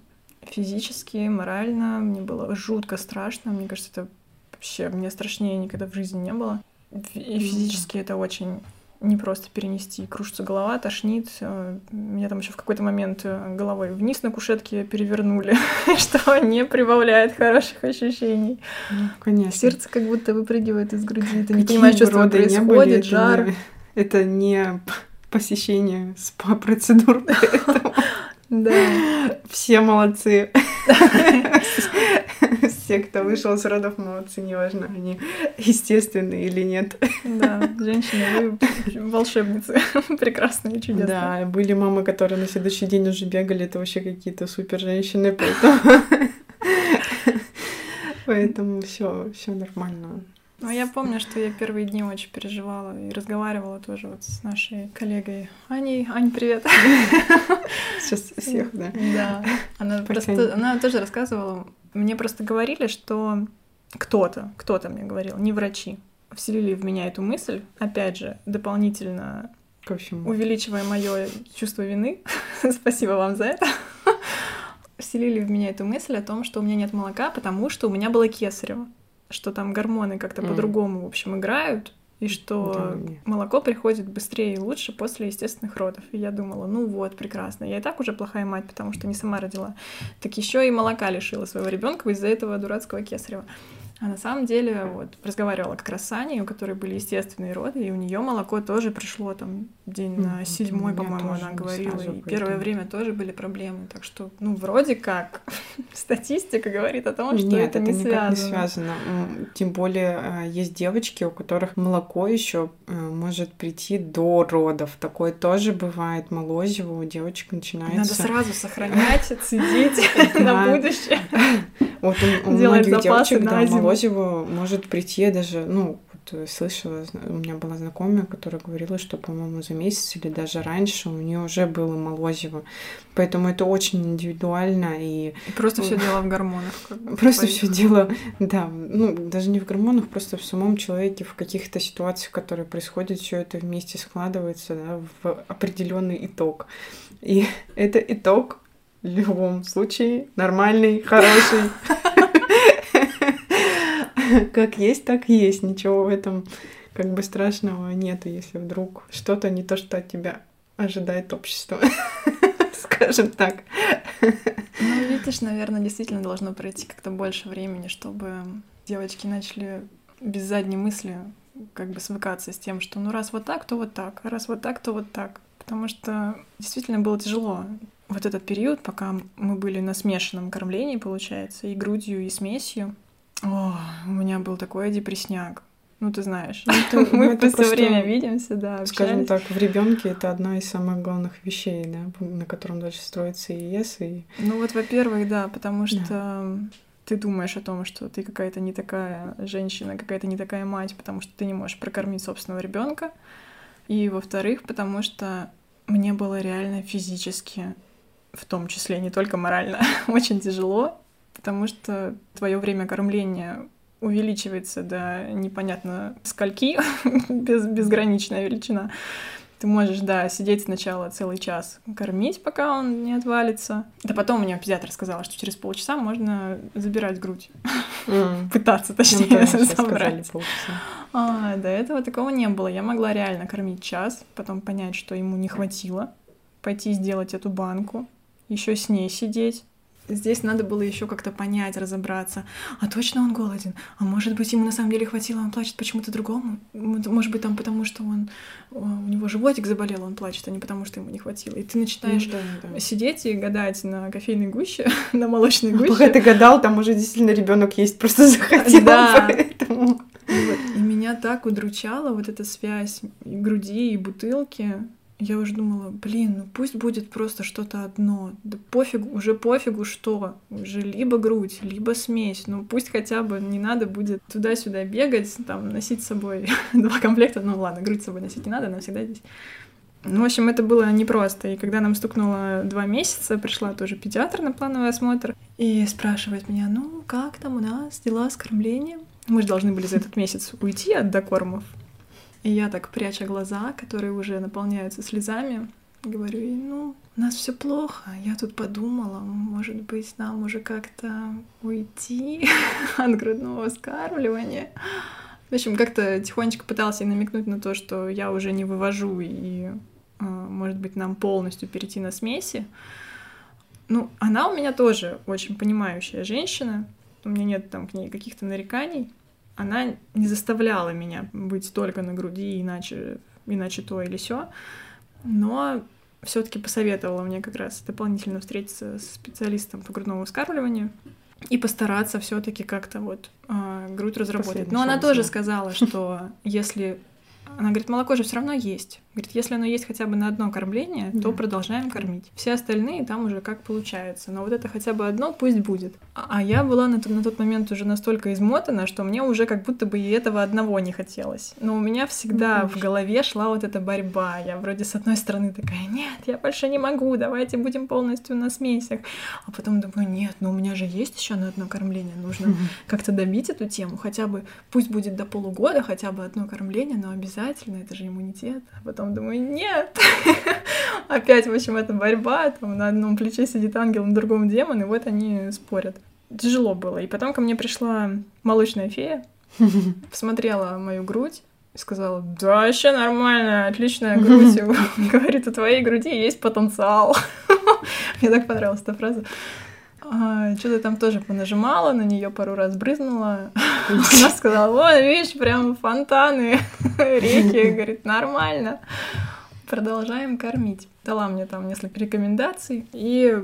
Физически, морально, мне было жутко страшно. Мне кажется, это вообще мне страшнее никогда в жизни не было. И Ну физически это очень не просто перенести. Кружится голова, тошнит. э, Меня там еще в какой-то момент э, головой вниз на кушетке перевернули, <laughs> что не прибавляет хороших ощущений. Ну, конечно. Сердце как будто выпрыгивает из груди. Ты не понимаешь, что с тобой происходит, это жар. не- Это не посещение спа-процедур, <laughs> Да. все молодцы. <laughs> Все, кто вышел с родов, молодцы, неважно, они естественные или нет. Да, женщины, вы волшебницы, <laughs> прекрасные, чудесные. Да, были мамы, которые на следующий день уже бегали, это вообще какие-то супер женщины, <laughs> поэтому... Поэтому все, все нормально. Но я помню, что я первые дни очень переживала и разговаривала тоже вот с нашей коллегой Аней. Ань, привет. <laughs> Сейчас всех, да. Да. Она просто, она тоже рассказывала. Мне просто говорили, что кто-то, кто-то мне говорил, не врачи, вселили в меня эту мысль, опять же, дополнительно В общем, увеличивая мое чувство вины. <laughs> Спасибо вам за это. Вселили в меня эту мысль о том, что у меня нет молока, потому что у меня было кесарево. Что там гормоны как-то М. по-другому, в общем, играют. И что Да, молоко приходит быстрее и лучше после естественных родов. И я думала, ну вот, прекрасно. Я и так уже плохая мать, потому что не сама родила. Так еще и молока лишила своего ребенка из-за этого дурацкого кесарева. А на самом деле, вот, разговаривала как раз с Аней, у которой были естественные роды, и у нее молоко тоже пришло там день на седьмой, по-моему, она говорила. и первое время тоже были проблемы. Так что, ну, вроде как, <laughs> статистика говорит о том, что Нет, это, это не никак не связано. связано. Тем более а, есть девочки, у которых молоко еще может прийти до родов. Такое тоже бывает. Молозиво у девочек начинается. Надо сразу сохранять, <laughs> цедить <laughs> на будущее. Вот у, у многих запасы девочек, да, зиму. молозиво может прийти даже, ну, вот э, слышала, у меня была знакомая, которая говорила, что, по-моему, за месяц или даже раньше у нее уже было молозиво. Поэтому это очень индивидуально и И Просто все дело в гормонах. Просто все дело, да, ну, даже не в гормонах, просто в самом человеке, в каких-то ситуациях, которые происходят, все это вместе складывается да, в определенный итог. И <laughs> это итог в любом случае нормальный, хороший. <laughs> Как есть, так и есть. Ничего в этом как бы страшного нету, если вдруг что-то не то, что от тебя ожидает общество. <laughs> Скажем так. Ну, видишь, наверное, действительно должно пройти как-то больше времени, чтобы девочки начали без задней мысли как бы свыкаться с тем, что ну раз вот так, то вот так, а раз вот так, то вот так. Потому что действительно было тяжело. Вот этот период, пока мы были на смешанном кормлении, получается, и грудью, и смесью, о, у меня был такой депресняк. Ну, ты знаешь, ну, <laughs> мы это все просто, время видимся, да, Скажем общались. так, в ребенке это одна из самых главных вещей, да, на котором дальше строится и ЕС, и Ну вот, во-первых, да, потому что ты думаешь о том, что ты какая-то не такая женщина, какая-то не такая мать, потому что ты не можешь прокормить собственного ребенка. И во-вторых, потому что мне было реально физически, в том числе не только морально, <laughs> очень тяжело, потому что твое время кормления увеличивается до непонятно скольки, <laughs> без, безграничная величина. Ты можешь, да, сидеть сначала целый час, кормить, пока он не отвалится. Да потом мне педиатр сказала, что через полчаса можно забирать грудь. Mm. <laughs> Пытаться, точнее, ну, забрать. А, до этого такого не было. Я могла реально кормить час, потом понять, что ему не хватило, пойти сделать эту банку, еще с ней сидеть, Здесь надо было еще как-то понять, разобраться. А точно он голоден? А может быть, ему на самом деле хватило, он плачет почему-то другому? Может быть, там потому, что он у него животик заболел, он плачет, а не потому, что ему не хватило. И ты начинаешь ну, да, да. сидеть и гадать на кофейной гуще, <laughs> на молочной гуще. Пока ты гадал, там уже действительно ребенок есть, просто <laughs> захотел, да. поэтому... И меня так удручала вот эта связь и груди, и бутылки я уже думала, блин, ну пусть будет просто что-то одно. Да пофигу, уже пофигу что. Уже либо грудь, либо смесь. Ну пусть хотя бы не надо будет туда-сюда бегать, там, носить с собой <laughs> два комплекта. Ну ладно, грудь с собой носить не надо, она всегда здесь. Ну, в общем, это было непросто. И когда нам стукнуло два месяца, пришла тоже педиатр на плановый осмотр и спрашивает меня, ну, как там у нас дела с кормлением? Мы же должны были за этот месяц уйти от докормов. И я так, пряча глаза, которые уже наполняются слезами, говорю ей, ну, у нас все плохо. Я тут подумала, может быть, нам уже как-то уйти <laughs> от грудного вскармливания. В общем, как-то тихонечко пытался ей намекнуть на то, что я уже не вывожу, и, а, может быть, нам полностью перейти на смеси. Ну, она у меня тоже очень понимающая женщина. У меня нет там к ней каких-то нареканий она не заставляла меня быть только на груди, иначе, иначе то или все, но все-таки посоветовала мне как раз дополнительно встретиться с специалистом по грудному вскармливанию и постараться все-таки как-то вот э, грудь разработать. Но она тоже сказала, что если она говорит, молоко же все равно есть. Говорит, если оно есть хотя бы на одно кормление, да. то продолжаем кормить. Все остальные там уже как получается. Но вот это хотя бы одно пусть будет. А, а я была на, на тот момент уже настолько измотана, что мне уже как будто бы и этого одного не хотелось. Но у меня всегда ну, в голове шла вот эта борьба. Я вроде с одной стороны такая, нет, я больше не могу, давайте будем полностью на смесях. А потом думаю, нет, но у меня же есть еще на одно кормление. Нужно как-то добить эту тему. Хотя бы, пусть будет до полугода, хотя бы одно кормление, но обязательно, это же иммунитет. А потом потом думаю, нет. <laughs> Опять, в общем, это борьба, там на одном плече сидит ангел, на другом демон, и вот они спорят. Тяжело было. И потом ко мне пришла молочная фея, <laughs> посмотрела мою грудь, и сказала, да, вообще нормально, отличная грудь. <laughs> Говорит, у твоей груди есть потенциал. Мне так понравилась эта фраза. Что-то там тоже понажимала, на нее пару раз брызнула. <laughs> Она сказала, вот, видишь, прям фонтаны, <laughs> реки. Говорит, нормально. Продолжаем кормить. Дала мне там несколько рекомендаций. И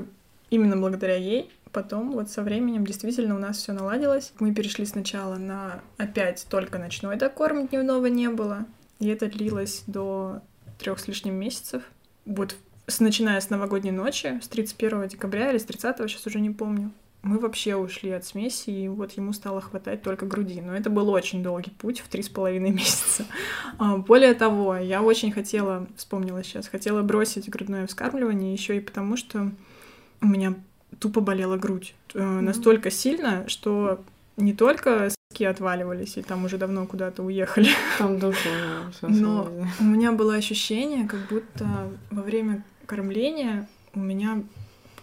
именно благодаря ей потом вот со временем действительно у нас все наладилось. Мы перешли сначала на опять только ночной докорм, дневного не было. И это длилось до трех с лишним месяцев. Вот с, начиная с новогодней ночи, с 31 декабря или с 30, сейчас уже не помню, мы вообще ушли от смеси, и вот ему стало хватать только груди. Но это был очень долгий путь в три с половиной <laughs> месяца. А, более того, я очень хотела, вспомнила сейчас, хотела бросить грудное вскармливание еще и потому, что у меня тупо болела грудь. Mm-hmm. Настолько сильно, что не только ски отваливались, и там уже давно куда-то уехали. Там душу. Но у меня было ощущение, как будто во время кормления у меня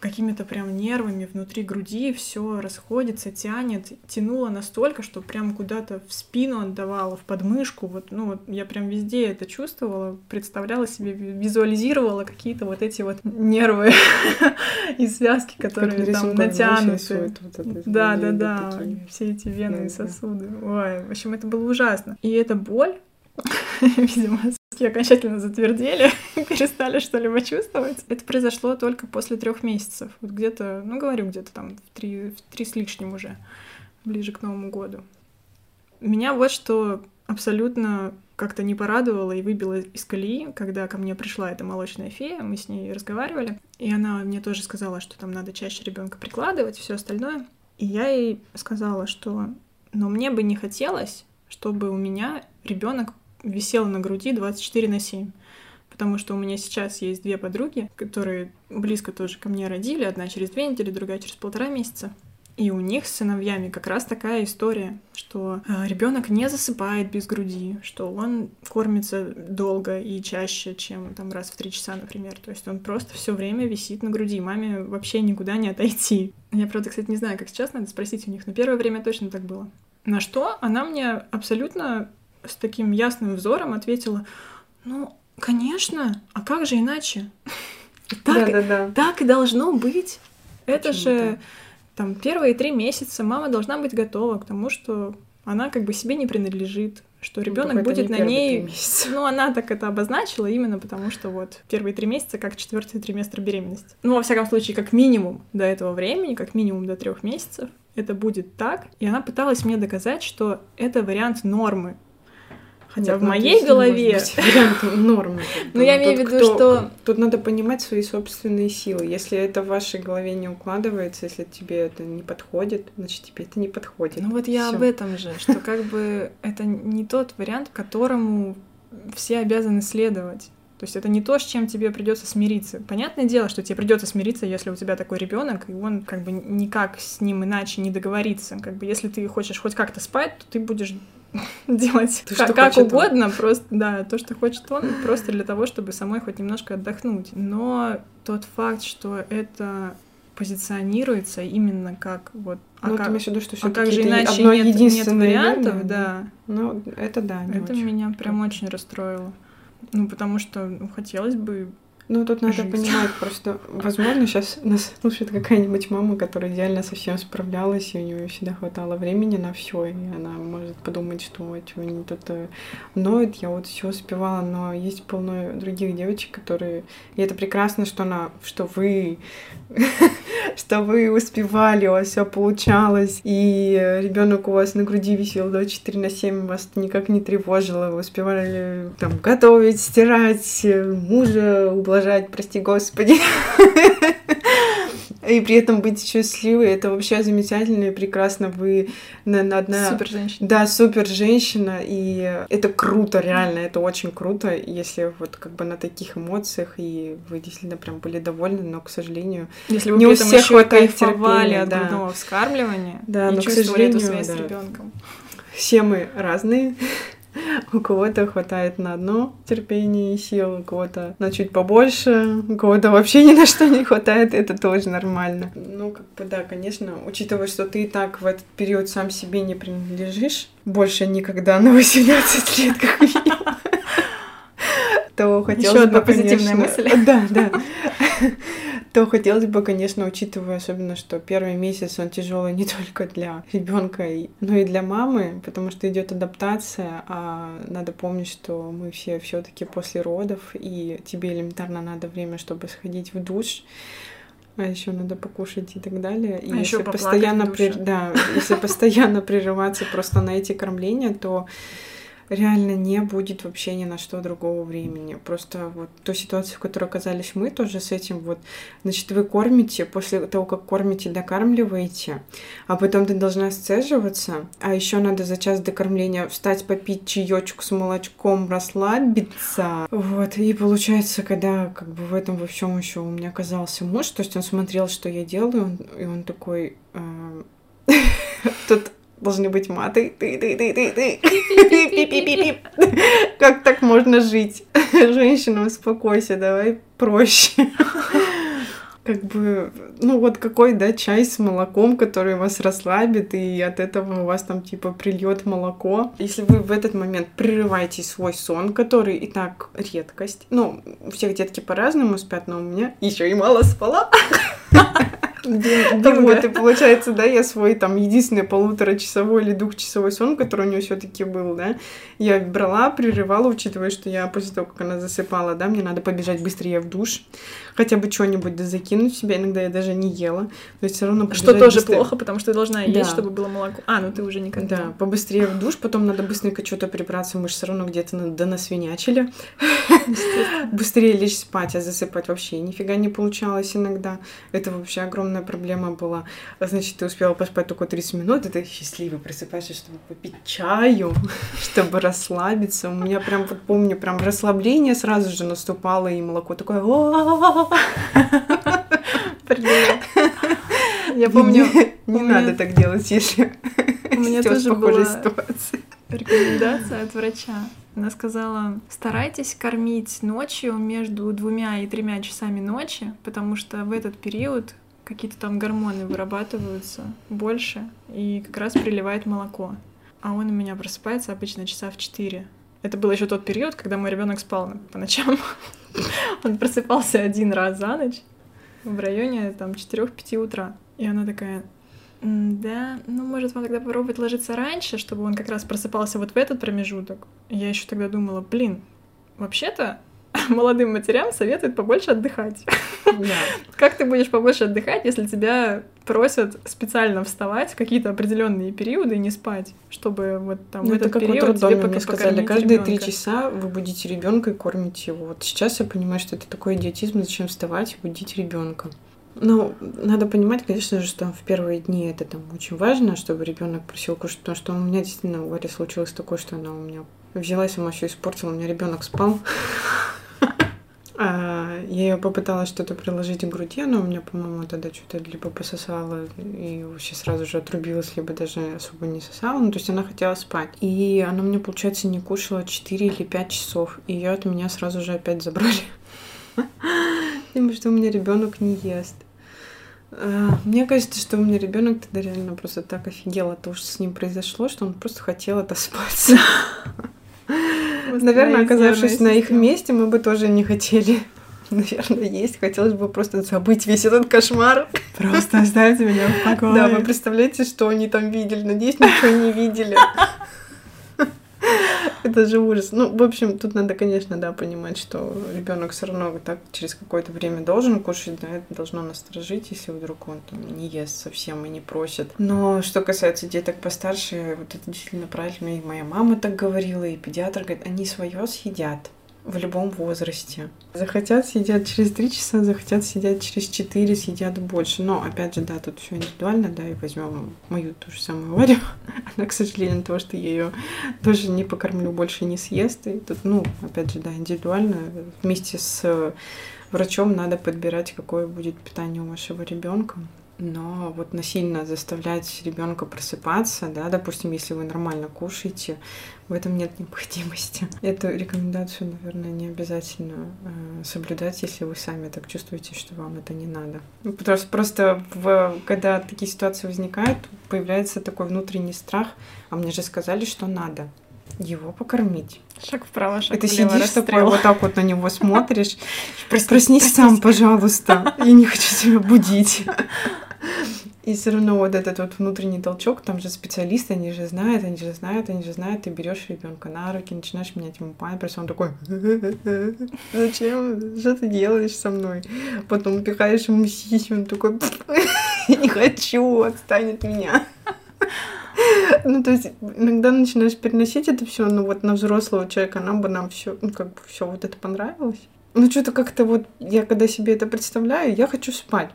какими-то прям нервами внутри груди все расходится, тянет, тянуло настолько, что прям куда-то в спину отдавала, в подмышку. Вот, ну, вот я прям везде это чувствовала, представляла себе, визуализировала какие-то вот эти вот нервы <laughs> и связки, которые там натянуты. Да, да, да, все эти вены и сосуды. Ой, в общем, это было ужасно. И эта боль, <laughs> видимо, мозги окончательно затвердели, <laughs> перестали что-либо чувствовать. Это произошло только после трех месяцев. Вот где-то, ну говорю, где-то там в три, в три с лишним уже, ближе к Новому году. Меня вот что абсолютно как-то не порадовало и выбило из колеи, когда ко мне пришла эта молочная фея, мы с ней разговаривали, и она мне тоже сказала, что там надо чаще ребенка прикладывать, все остальное. И я ей сказала, что но мне бы не хотелось, чтобы у меня ребенок висела на груди 24 на 7. Потому что у меня сейчас есть две подруги, которые близко тоже ко мне родили. Одна через две недели, другая через полтора месяца. И у них с сыновьями как раз такая история, что э, ребенок не засыпает без груди, что он кормится долго и чаще, чем там раз в три часа, например. То есть он просто все время висит на груди, маме вообще никуда не отойти. Я, правда, кстати, не знаю, как сейчас, надо спросить у них, но первое время точно так было. На что она мне абсолютно с таким ясным взором ответила, ну, конечно, а как же иначе? <laughs> Так, да, да, да. так и должно быть. Это же там первые три месяца мама должна быть готова к тому, что она как бы себе не принадлежит, что ребенок ну, будет на ней. Ну, она так это обозначила именно потому, что вот первые три месяца как четвертый триместр беременности. Ну, во всяком случае, как минимум до этого времени, как минимум до трех месяцев, это будет так. И она пыталась мне доказать, что это вариант нормы, Хотя Нет, в ну, моей голове... вариант нормы. <laughs> Ну, я имею в виду, что... Тут надо понимать свои собственные силы. Если это в вашей голове не укладывается, если тебе это не подходит, значит, тебе это не подходит. Ну вот я об этом же, что как бы <laughs> это не тот вариант, которому все обязаны следовать. То есть это не то, с чем тебе придется смириться. Понятное дело, что тебе придется смириться, если у тебя такой ребенок, и он как бы никак с ним иначе не договорится. Как бы если ты хочешь хоть как-то спать, то ты будешь <laughs> делать то, как, как угодно, он. просто, да, то, что хочет он, просто для того, чтобы самой хоть немножко отдохнуть. Но тот факт, что это позиционируется именно как вот а ну, как, ты имеешь в виду, что а как же иначе одно нет, нет вариантов, верное, да. Ну, это да, не Это очень. меня прям очень расстроило. Ну, потому что ну, хотелось бы ну, тут надо жить. понимать просто, возможно, сейчас нас слушает какая-нибудь мама, которая идеально со всем справлялась, и у нее всегда хватало времени на все, и она может подумать, что что они тут э, ноют, я вот все успевала, но есть полно других девочек, которые... И это прекрасно, что она, что вы, <laughs> что вы успевали, у вас все получалось, и ребенок у вас на груди висел до 4 на 7, вас никак не тревожило, вы успевали там готовить, стирать, мужа ублажать, ублажать, прости господи. И при этом быть счастливой, это вообще замечательно и прекрасно. Вы на, на одна... Супер женщина. Да, супер женщина, и это круто, реально, это очень круто, если вот как бы на таких эмоциях, и вы действительно прям были довольны, но, к сожалению, если вы не у всех хватает терпения. от да. грудного вскармливания да, и но, чувствовали к сожалению, эту связь да. с ребенком. Все мы разные. <laughs> У кого-то хватает на одно терпение и сил, у кого-то на чуть побольше, у кого-то вообще ни на что не хватает, это тоже нормально. Ну, как бы да, конечно, учитывая, что ты и так в этот период сам себе не принадлежишь, больше никогда на 18 лет, как минимум, то хотелось Еще одна позитивная мысль. Да, да <laughs> то хотелось бы, конечно, учитывая особенно, что первый месяц он тяжелый не <laughs> только для ребенка, но и для мамы, потому что идет адаптация, а надо помнить, что мы все все-таки после родов, и тебе элементарно надо время, чтобы сходить в душ, а еще надо покушать и так далее. И а если постоянно, при... да, если постоянно прерываться просто на эти кормления, то реально не будет вообще ни на что другого времени. Просто вот ту ситуацию, в которой оказались мы, тоже с этим вот, значит, вы кормите, после того, как кормите, докармливаете, а потом ты должна сцеживаться, а еще надо за час до кормления встать, попить чаечку с молочком, расслабиться. Вот, и получается, когда как бы в этом во всем еще у меня оказался муж, то есть он смотрел, что я делаю, и он такой... <laughs> «Э, тут должны быть маты. Ты, ты, ты, ты, ты. Как так можно жить? Женщина, успокойся, давай проще. Как бы, ну вот какой, да, чай с молоком, который вас расслабит, и от этого у вас там типа прильет молоко. Если вы в этот момент прерываете свой сон, который и так редкость, ну, у всех детки по-разному спят, но у меня еще и мало спала. Вот, и получается, да, я свой там единственный полуторачасовой или двухчасовой сон, который у нее все таки был, да, я брала, прерывала, учитывая, что я после того, как она засыпала, да, мне надо побежать быстрее в душ, хотя бы что-нибудь да закинуть в себя, иногда я даже не ела, но все равно Что тоже быстрее. плохо, потому что ты должна есть, да. чтобы было молоко. А, ну ты уже никогда. Да, побыстрее в душ, потом надо быстренько что-то прибраться, мы же все равно где-то да насвинячили. Быстрее лечь спать, а засыпать вообще нифига не получалось иногда. Это вообще огромная проблема была. Значит, ты успела поспать только 30 минут, и ты счастливо просыпаешься, чтобы попить чаю, <laughs> чтобы расслабиться. У меня прям, вот помню, прям расслабление сразу же наступало, и молоко такое... <laughs> Привет. Я помню... Не надо так делать, если <laughs> у меня тоже была рекомендация от врача. Она сказала, старайтесь кормить ночью между двумя и тремя часами ночи, потому что в этот период какие-то там гормоны вырабатываются больше, и как раз приливает молоко. А он у меня просыпается обычно часа в 4. Это был еще тот период, когда мой ребенок спал по ночам. <laughs> Он просыпался один раз за ночь в районе там 4-5 утра. И она такая, да, ну, может, вам тогда попробовать ложиться раньше, чтобы он как раз просыпался вот в этот промежуток. Я еще тогда думала, блин, вообще-то <laughs> молодым матерям советуют побольше отдыхать. Да. <laughs> Как ты будешь побольше отдыхать, если тебя просят специально вставать в какие-то определенные периоды и не спать, чтобы вот там ну, в этот как период вот тебе мне сказали, каждые три часа вы будите ребенка и кормите его. Вот сейчас я понимаю, что это такой идиотизм, зачем вставать и будить ребенка. Ну, надо понимать, конечно же, что в первые дни это там очень важно, чтобы ребенок просил кушать, потому что у меня действительно у Вари случилось такое, что она у меня взялась, сама все испортила, у меня ребенок спал. <laughs> А, я ее попыталась что-то приложить к груди, но у меня, по-моему, тогда что-то либо пососала и вообще сразу же отрубилась, либо даже особо не сосала. Ну, то есть она хотела спать. И она мне, получается, не кушала 4 или 5 часов. И ее от меня сразу же опять забрали. <laughs> Потому что у меня ребенок не ест. А, мне кажется, что у меня ребенок тогда реально просто так офигел от того, что с ним произошло, что он просто хотел отоспаться. <laughs> Наверное, оказавшись на их месте, мы бы тоже не хотели <laughs> наверное, есть. Хотелось бы просто забыть весь этот кошмар. Просто оставить меня в покое. Да, вы представляете, что они там видели? Надеюсь, ничего не видели. <laughs> <laughs> Это же ужас. Ну, в общем, тут надо, конечно, да, понимать, что ребенок все равно так через какое-то время должен кушать, да, это должно насторожить, если вдруг он там не ест совсем и не просит. Но что касается деток постарше, вот это действительно правильно, и моя мама так говорила, и педиатр говорит, они свое съедят в любом возрасте. Захотят сидят через три часа, захотят сидят через четыре, сидят больше. Но опять же, да, тут все индивидуально, да, и возьмем мою ту же самую Варю. <laughs> Она, к сожалению, то, что я ее тоже не покормлю, больше не съест. И тут, ну, опять же, да, индивидуально. Вместе с врачом надо подбирать, какое будет питание у вашего ребенка. Но вот насильно заставлять ребенка просыпаться, да, допустим, если вы нормально кушаете, в этом нет необходимости. <laughs> Эту рекомендацию, наверное, не обязательно э, соблюдать, если вы сами так чувствуете, что вам это не надо. Ну, потому что просто в, когда такие ситуации возникают, появляется такой внутренний страх, а мне же сказали, что надо его покормить. Шаг вправо, шаг Это влево, сидишь такой, вот так вот на него смотришь. <laughs> Проснись, проснись сам, пожалуйста. Я не хочу тебя <laughs> будить. И все равно вот этот вот внутренний толчок, там же специалисты, они же знают, они же знают, они же знают, ты берешь ребенка на руки, начинаешь менять ему памперс, он такой, <laughs> зачем, что ты делаешь со мной? Потом пихаешь ему сиси, он такой, не хочу, отстань от меня. <laughs> Ну, то есть иногда начинаешь переносить это все, ну вот на взрослого человека нам бы нам все, ну как бы все вот это понравилось. Ну что-то как-то вот я когда себе это представляю, я хочу спать.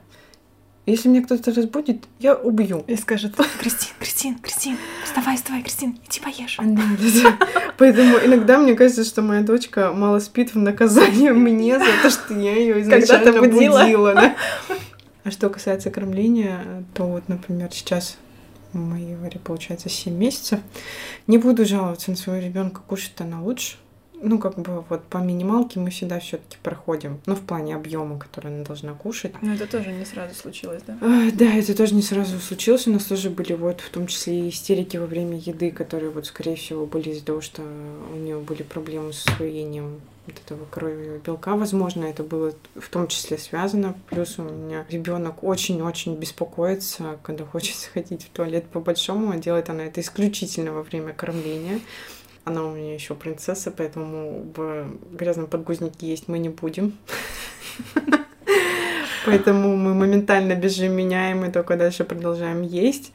Если меня кто-то разбудит, я убью. И скажет, Кристин, Кристин, Кристин, вставай, вставай, Кристин, иди поешь. Да. Поэтому иногда мне кажется, что моя дочка мало спит в наказание <laughs> мне за то, что я ее изначально будила. будила да? А что касается кормления, то вот, например, сейчас моей Варе получается 7 месяцев. Не буду жаловаться на своего ребенка, кушать она лучше ну, как бы вот по минималке мы всегда все-таки проходим, ну, в плане объема, который она должна кушать. Но это тоже не сразу случилось, да? А, да, это тоже не сразу случилось. У нас тоже были вот в том числе и истерики во время еды, которые вот, скорее всего, были из-за того, что у нее были проблемы с усвоением вот этого коровьего белка. Возможно, это было в том числе связано. Плюс у меня ребенок очень-очень беспокоится, когда хочет <laughs> сходить в туалет по-большому, а делает она это исключительно во время кормления. Она у меня еще принцесса, поэтому в грязном подгузнике есть мы не будем. <laughs> Поэтому мы моментально бежим, меняем и только дальше продолжаем есть.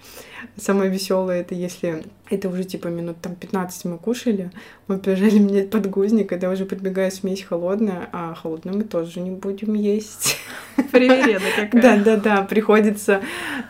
Самое веселое это если это уже типа минут там 15 мы кушали, мы побежали <laughs> менять подгузник, когда уже подбегает смесь холодная, а холодную мы тоже не будем есть. <laughs> Привереда какая. Да, да, да, приходится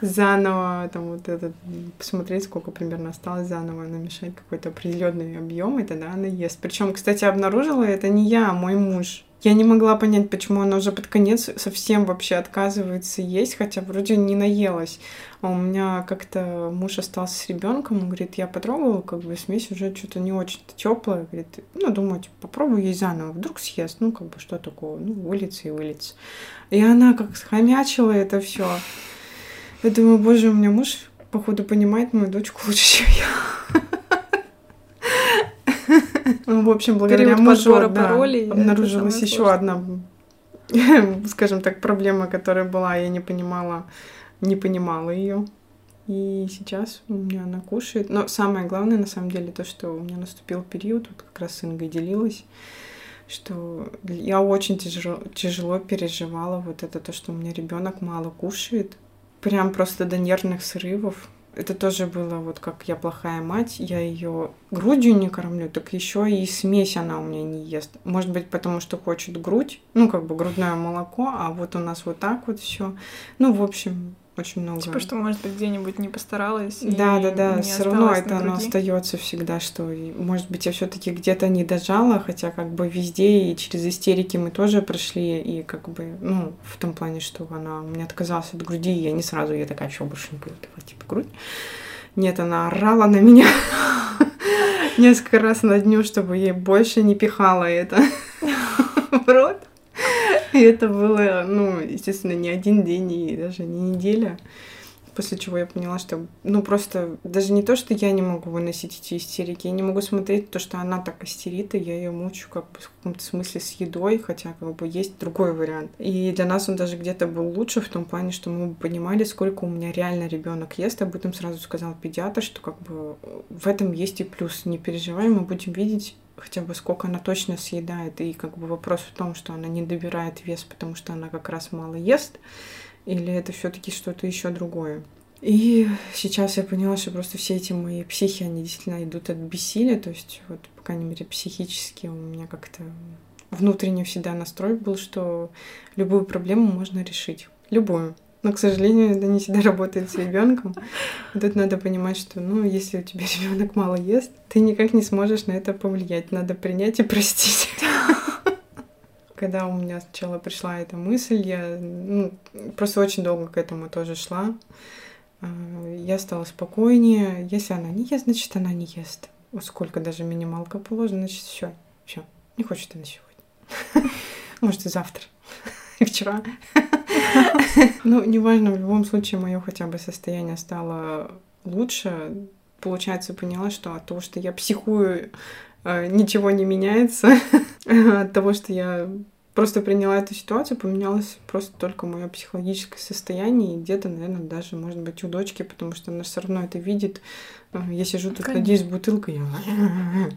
заново там вот этот посмотреть, сколько примерно осталось заново намешать какой-то определенный объем, и тогда она ест. Причем, кстати, обнаружила это не я, а мой муж Я не могла понять, почему она уже под конец совсем вообще отказывается есть, хотя вроде не наелась. А у меня как-то муж остался с ребенком, он говорит, я потрогала, как бы смесь уже что-то не очень-то теплая. Говорит, ну, думаю, типа, попробую есть заново, вдруг съест, ну, как бы, что такого, ну, вылиться и вылиться. И она как схомячила это все. Я думаю, боже, у меня муж, походу, понимает мою дочку лучше, чем я. <laughs> Ну, в общем, благодаря мужу да, паролей обнаружилась еще одна, <laughs> скажем так, проблема, которая была, я не понимала, не понимала ее. И сейчас у меня она кушает. Но самое главное, на самом деле, то, что у меня наступил период, вот как раз с Ингой делилась, что я очень тяжело, тяжело переживала вот это то, что у меня ребенок мало кушает. Прям просто до нервных срывов это тоже было вот как я плохая мать, я ее грудью не кормлю, так еще и смесь она у меня не ест. Может быть, потому что хочет грудь, ну как бы грудное молоко, а вот у нас вот так вот все. Ну, в общем, очень много. Типа, что, может быть, где-нибудь не постаралась. Да, да, да. Все равно это оно остается всегда, что, может быть, я все-таки где-то не дожала, хотя как бы везде и через истерики мы тоже прошли, и как бы, ну, в том плане, что она меня отказалась от груди, и я не сразу, я такая, что больше не буду давать, типа, грудь. Нет, она орала на меня <laughs> несколько раз на дню, чтобы ей больше не пихала это <laughs> в рот. <laughs> И это было, ну, естественно, не один день и даже не неделя. После чего я поняла, что, ну, просто даже не то, что я не могу выносить эти истерики, я не могу смотреть то, что она так истерит, и я ее мучу как бы в каком-то смысле с едой, хотя как бы есть другой вариант. И для нас он даже где-то был лучше в том плане, что мы понимали, сколько у меня реально ребенок ест. Об этом сразу сказал педиатр, что как бы в этом есть и плюс. Не переживай, мы будем видеть хотя бы сколько она точно съедает. И как бы вопрос в том, что она не добирает вес, потому что она как раз мало ест, или это все-таки что-то еще другое. И сейчас я поняла, что просто все эти мои психи, они действительно идут от бессилия, то есть вот, по крайней мере, психически у меня как-то внутренне всегда настрой был, что любую проблему можно решить. Любую. Но, к сожалению, это не всегда работает с ребенком. Тут надо понимать, что, ну, если у тебя ребенок мало ест, ты никак не сможешь на это повлиять. Надо принять и простить. <laughs> Когда у меня сначала пришла эта мысль, я ну, просто очень долго к этому тоже шла. А, я стала спокойнее. Если она не ест, значит, она не ест. Сколько даже минималка положена, значит, все, все, не хочет она сегодня. <laughs> Может, и завтра, <laughs> и вчера. Ну, неважно, в любом случае, мое хотя бы состояние стало лучше. Получается, поняла, что от того, что я психую, э, ничего не меняется. От того, что я просто приняла эту ситуацию, поменялось просто только мое психологическое состояние, и где-то, наверное, даже, может быть, у дочки, потому что она все равно это видит. Э, я сижу тут, надеюсь, бутылкой, я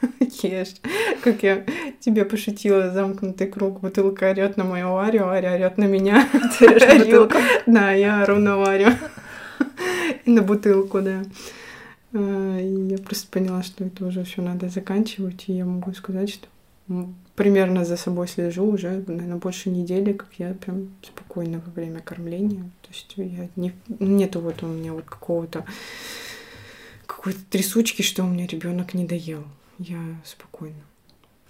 <laughs> ешь. Как я тебе пошутила, замкнутый круг, бутылка орет на мою Варю, Варя орет на меня. <laughs> Да, я ору на Варю. <laughs> На бутылку, да. А, я просто поняла, что это уже все надо заканчивать, и я могу сказать, что примерно за собой слежу уже, наверное, больше недели, как я прям спокойно во время кормления. То есть я не, нету вот у меня вот какого-то какой-то трясучки, что у меня ребенок не доел я спокойна.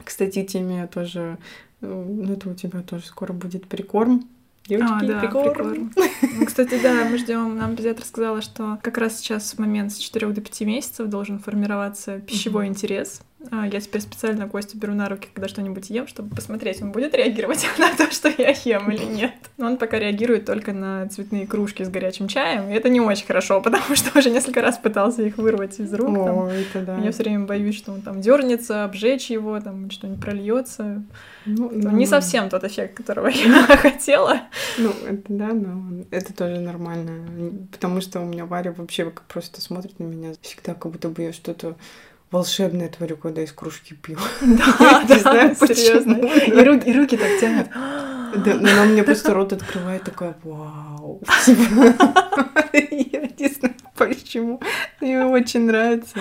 Кстати, теме тоже, э, ну это у тебя тоже скоро будет прикорм. Девочки, а, да, прикорм. прикорм. Ну, кстати, да, мы ждем. Нам педиатр сказала, что как раз сейчас в момент с 4 до 5 месяцев должен формироваться пищевой интерес. А, я теперь специально Костю беру на руки, когда что-нибудь ем, чтобы посмотреть, он будет реагировать <laughs> на то, что я ем или нет. Но он пока реагирует только на цветные кружки с горячим чаем, и это не очень хорошо, <laughs> потому что уже несколько раз пытался их вырвать из рук. О, там. это да. Я все время боюсь, что он там дернется, обжечь его, там что-нибудь прольется. Ну, ну, не совсем тот эффект, которого <laughs> я хотела. Ну, это да, но это тоже нормально. Потому что у меня Варя вообще просто смотрит на меня всегда, как будто бы я что-то волшебное творю, когда из кружки пью. <laughs> Да, да, знаю, серьезно. И руки, и руки так тянут. <gasps> Да, но она мне просто рот открывает, такая, вау. <laughs> Я не знаю, почему. Мне очень нравится.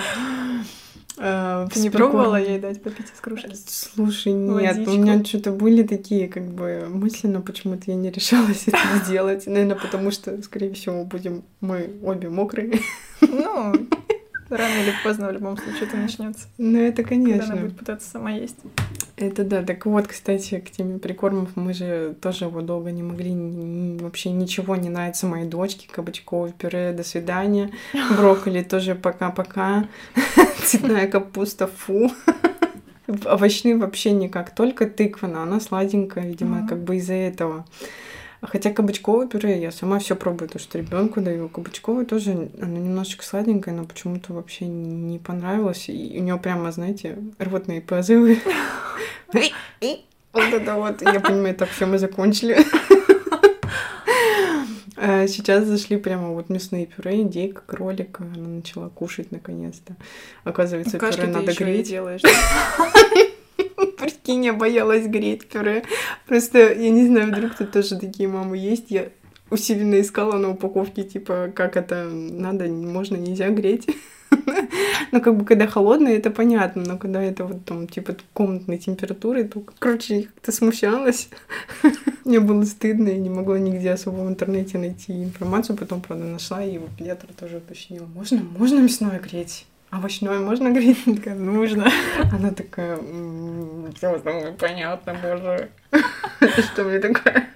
А, Ты не пробовала ей дать попить из кружки? Слушай, нет, Водичку. у меня что-то были такие как бы мысли, но почему-то я не решалась это <laughs> сделать. Наверное, потому что, скорее всего, будем мы обе мокрые. Ну, Рано или поздно в любом случае это начнется. Ну, это конечно. Когда она будет пытаться сама есть. Это да. Так вот, кстати, к теме прикормов мы же тоже вот долго не могли вообще ничего не нравится моей дочке. Кабачковое пюре, до свидания. <laughs> Брокколи тоже пока-пока. <laughs> Цветная капуста, фу. <laughs> Овощные вообще никак, только тыква, но она сладенькая, видимо, как бы из-за этого. Хотя кабачковое пюре я сама все пробую, то что ребенку даю. Кабачковое тоже, оно немножечко сладенькое, но почему-то вообще не понравилось. И у него прямо, знаете, рвотные позывы. Вот это вот, я понимаю, так все мы закончили. А сейчас зашли прямо вот мясные пюре, индейка, кролик. Она начала кушать наконец-то. Оказывается, пюре надо греть. делаешь, Я боялась греть пюре. Просто, я не знаю, вдруг тут тоже такие мамы есть. Я усиленно искала на упаковке, типа, как это надо, можно, нельзя греть. <laughs> Ну, как бы, когда холодное, это понятно, но когда это вот там, типа, комнатной температуры, то, короче, как-то смущалась. <laughs> Мне было стыдно, я не могла нигде особо в интернете найти информацию, потом, правда, нашла, и его педиатр тоже уточнил. Можно, можно мясное греть? Овощное можно говорить? <laughs> Она такая, нужно. Она такая, все самое понятно, боже. <laughs> Что мне такая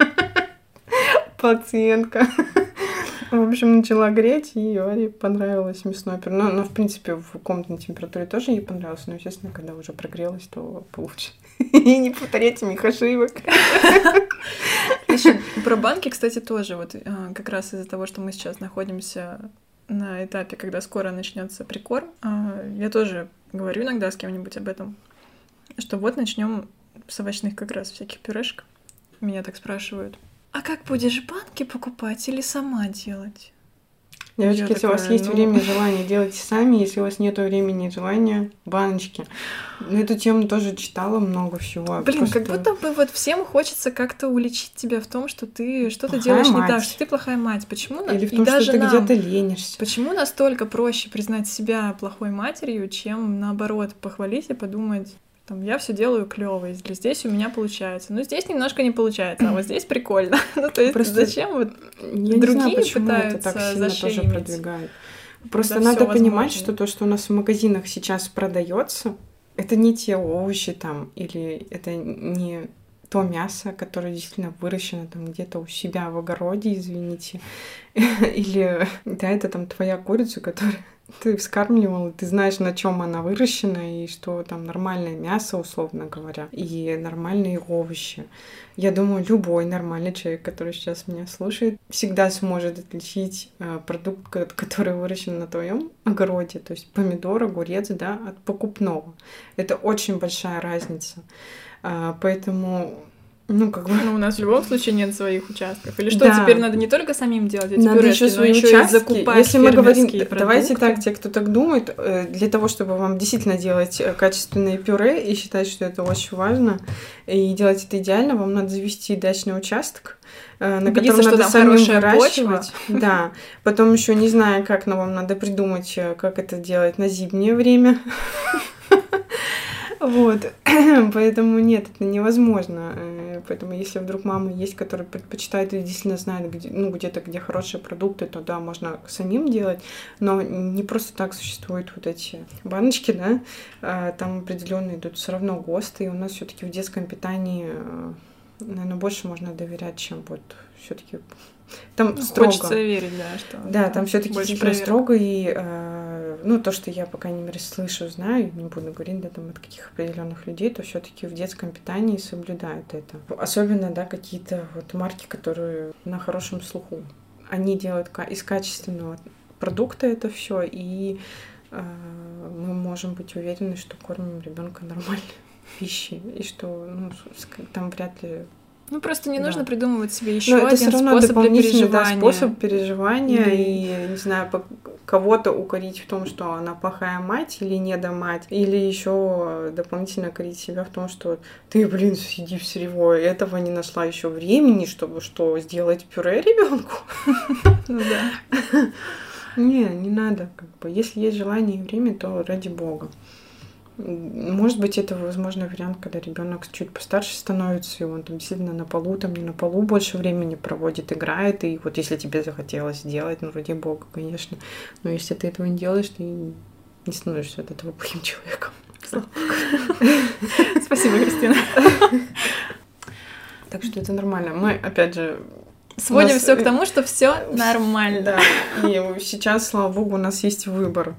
<laughs> пациентка? В общем, начала греть, и Аре понравилось мясное пюре. Но, но, в принципе, в комнатной температуре тоже ей понравилось. Но, естественно, когда уже прогрелась, то получше. И не повторять этих ошибок. Еще про банки, кстати, тоже. Вот а, как раз из-за того, что мы сейчас находимся на этапе, когда скоро начнется прикорм, а, я тоже говорю иногда с кем-нибудь об этом, что вот начнем с овощных как раз всяких пюрешек. Меня так спрашивают. А как будешь банки покупать или сама делать? Девочки, я если такая, у вас есть ну... время и желание, делайте сами. Если у вас нет времени и желания, баночки. На эту тему тоже читала много всего. Блин, Просто... как будто бы вот всем хочется как-то уличить тебя в том, что ты что-то делаешь мать. не так, что ты плохая мать. Почему? Или в том, и даже что ты нам... где-то ленишься. Почему настолько проще признать себя плохой матерью, чем наоборот похвалить и подумать, там, я все делаю клево, здесь у меня получается. Ну, здесь немножко не получается, а вот здесь прикольно. <laughs> ну, то есть, Просто зачем вот я другие не знаю, пытаются это так сильно тоже продвигают. Просто да надо понимать, возможно. что то, что у нас в магазинах сейчас продается, это не те овощи там, или это не то мясо, которое действительно выращено там где-то у себя в огороде, извините, <laughs> или да, это там твоя курица, которая ты вскармливал, ты знаешь, на чем она выращена, и что там нормальное мясо, условно говоря, и нормальные овощи. Я думаю, любой нормальный человек, который сейчас меня слушает, всегда сможет отличить э, продукт, который выращен на твоем огороде, то есть помидор, огурец, да, от покупного. Это очень большая разница. Э, поэтому ну, как бы... Ну, у нас в любом случае нет своих участков. Или что, да. теперь надо не только самим делать эти надо пюрешки, еще свои но еще и закупать Если мы говорим, продукты. давайте так, те, кто так думает, э, для того, чтобы вам действительно делать э, качественные пюре и считать, что это очень важно, и делать это идеально, вам надо завести дачный участок, э, на Убедиться, котором надо самим выращивать. Почва. Да. Потом еще не знаю, как, но вам надо придумать, как это делать на зимнее время. Вот, <clears throat> поэтому нет, это невозможно. Э, поэтому если вдруг мама есть, которая предпочитает и действительно знает, где, ну, где-то, где хорошие продукты, то да, можно самим делать. Но не просто так существуют вот эти баночки, да, а там определенно идут все равно ГОСТы, и у нас все-таки в детском питании, э, наверное, больше можно доверять, чем вот все-таки там строго. Хочется верить, да, что... Да, там все таки типа строго, и, э, ну, то, что я, по крайней мере, слышу, знаю, не буду говорить, да, там, от каких определенных людей, то все таки в детском питании соблюдают это. Особенно, да, какие-то вот марки, которые на хорошем слуху. Они делают из качественного продукта это все, и э, мы можем быть уверены, что кормим ребенка нормальной <laughs> пищей, и что ну, там вряд ли ну просто не да. нужно придумывать себе еще один это все равно способ для переживания. Да, способ переживания mm. и не знаю кого-то укорить в том, что она плохая мать или не до мать, или еще дополнительно корить себя в том, что ты, блин, сиди в сырьевой, этого не нашла еще времени, чтобы что сделать пюре ребенку. Ну да. <laughs> Не, не надо, как бы. Если есть желание и время, то ради бога. Может быть, это, возможно, вариант, когда ребенок чуть постарше становится, и он там действительно на полу, там не на полу больше времени проводит, играет, и вот если тебе захотелось сделать, ну, ради бога, конечно, но если ты этого не делаешь, ты не становишься от этого плохим человеком. Спасибо, Кристина. Так что это нормально. Мы, опять же, Сводим все к тому, что все нормально. Да. И сейчас, слава богу, у нас есть выбор.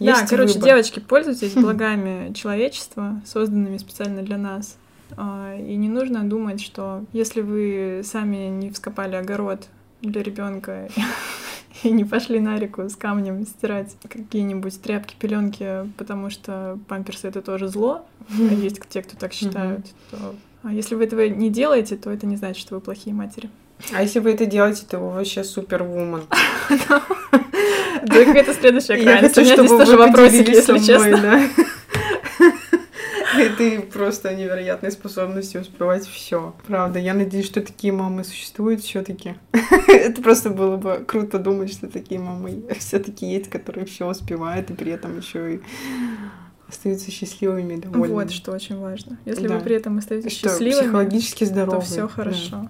Есть да, короче, выбор. девочки, пользуйтесь благами человечества, созданными специально для нас. А, и не нужно думать, что если вы сами не вскопали огород для ребенка <laughs> и не пошли на реку с камнем стирать какие-нибудь тряпки, пеленки, потому что памперсы это тоже зло, а есть те, кто так считают, то а если вы этого не делаете, то это не значит, что вы плохие матери. А если вы это делаете, то вы вообще супервумен. <laughs> Да, это следующая крайность. У меня здесь тоже вопросики, если честно. Ты просто невероятной способности успевать все. Правда, я надеюсь, что такие мамы существуют все-таки. <laughs> Это просто было бы круто думать, что такие мамы все-таки есть, которые все успевают и при этом еще и остаются счастливыми, довольными. Вот что очень важно. Если да. вы при этом остаетесь что, счастливыми, психологически здоровы, то все хорошо. Да.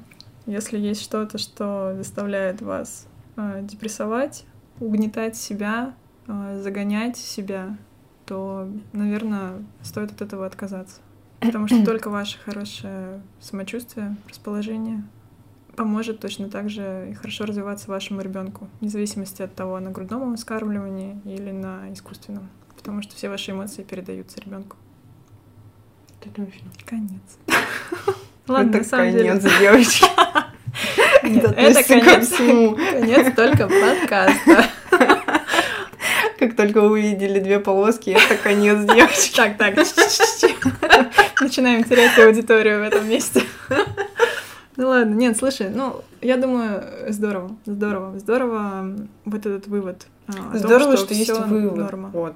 Если есть что-то, что заставляет вас э, депрессовать, угнетать себя, э, загонять себя, то, наверное, стоит от этого отказаться. Потому что только ваше хорошее самочувствие, расположение поможет точно так же и хорошо развиваться вашему ребенку, вне зависимости от того, на грудном вскармливании или на искусственном. Потому что все ваши эмоции передаются ребенку. Это точно. Конец. <laughs> Ладно, на самом конец, деле. девочки. <laughs> это конец, конец только подкаста. <laughs> Как только увидели две полоски, это конец девочки. Так, так, начинаем терять аудиторию в этом месте. Ну ладно, нет, слушай, ну, я думаю, здорово, здорово, здорово вот этот вывод. А, здорово, том, что, что есть вывод. Норма. Вот.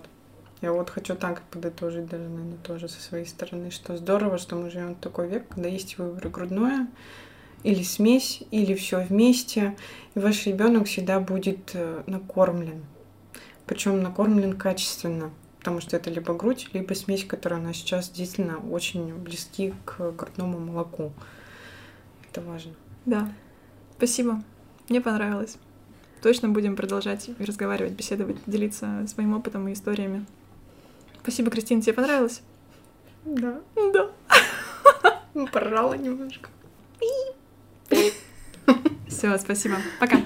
Я вот хочу так подытожить даже, наверное, тоже со своей стороны, что здорово, что мы живем в такой век, когда есть выбор грудное, или смесь, или все вместе, и ваш ребенок всегда будет э, накормлен причем накормлен качественно, потому что это либо грудь, либо смесь, которая у нас сейчас действительно очень близки к грудному молоку. Это важно. Да. Спасибо. Мне понравилось. Точно будем продолжать разговаривать, беседовать, делиться своим опытом и историями. Спасибо, Кристина, тебе понравилось? Да. Да. Поржала немножко. Все, спасибо. Пока.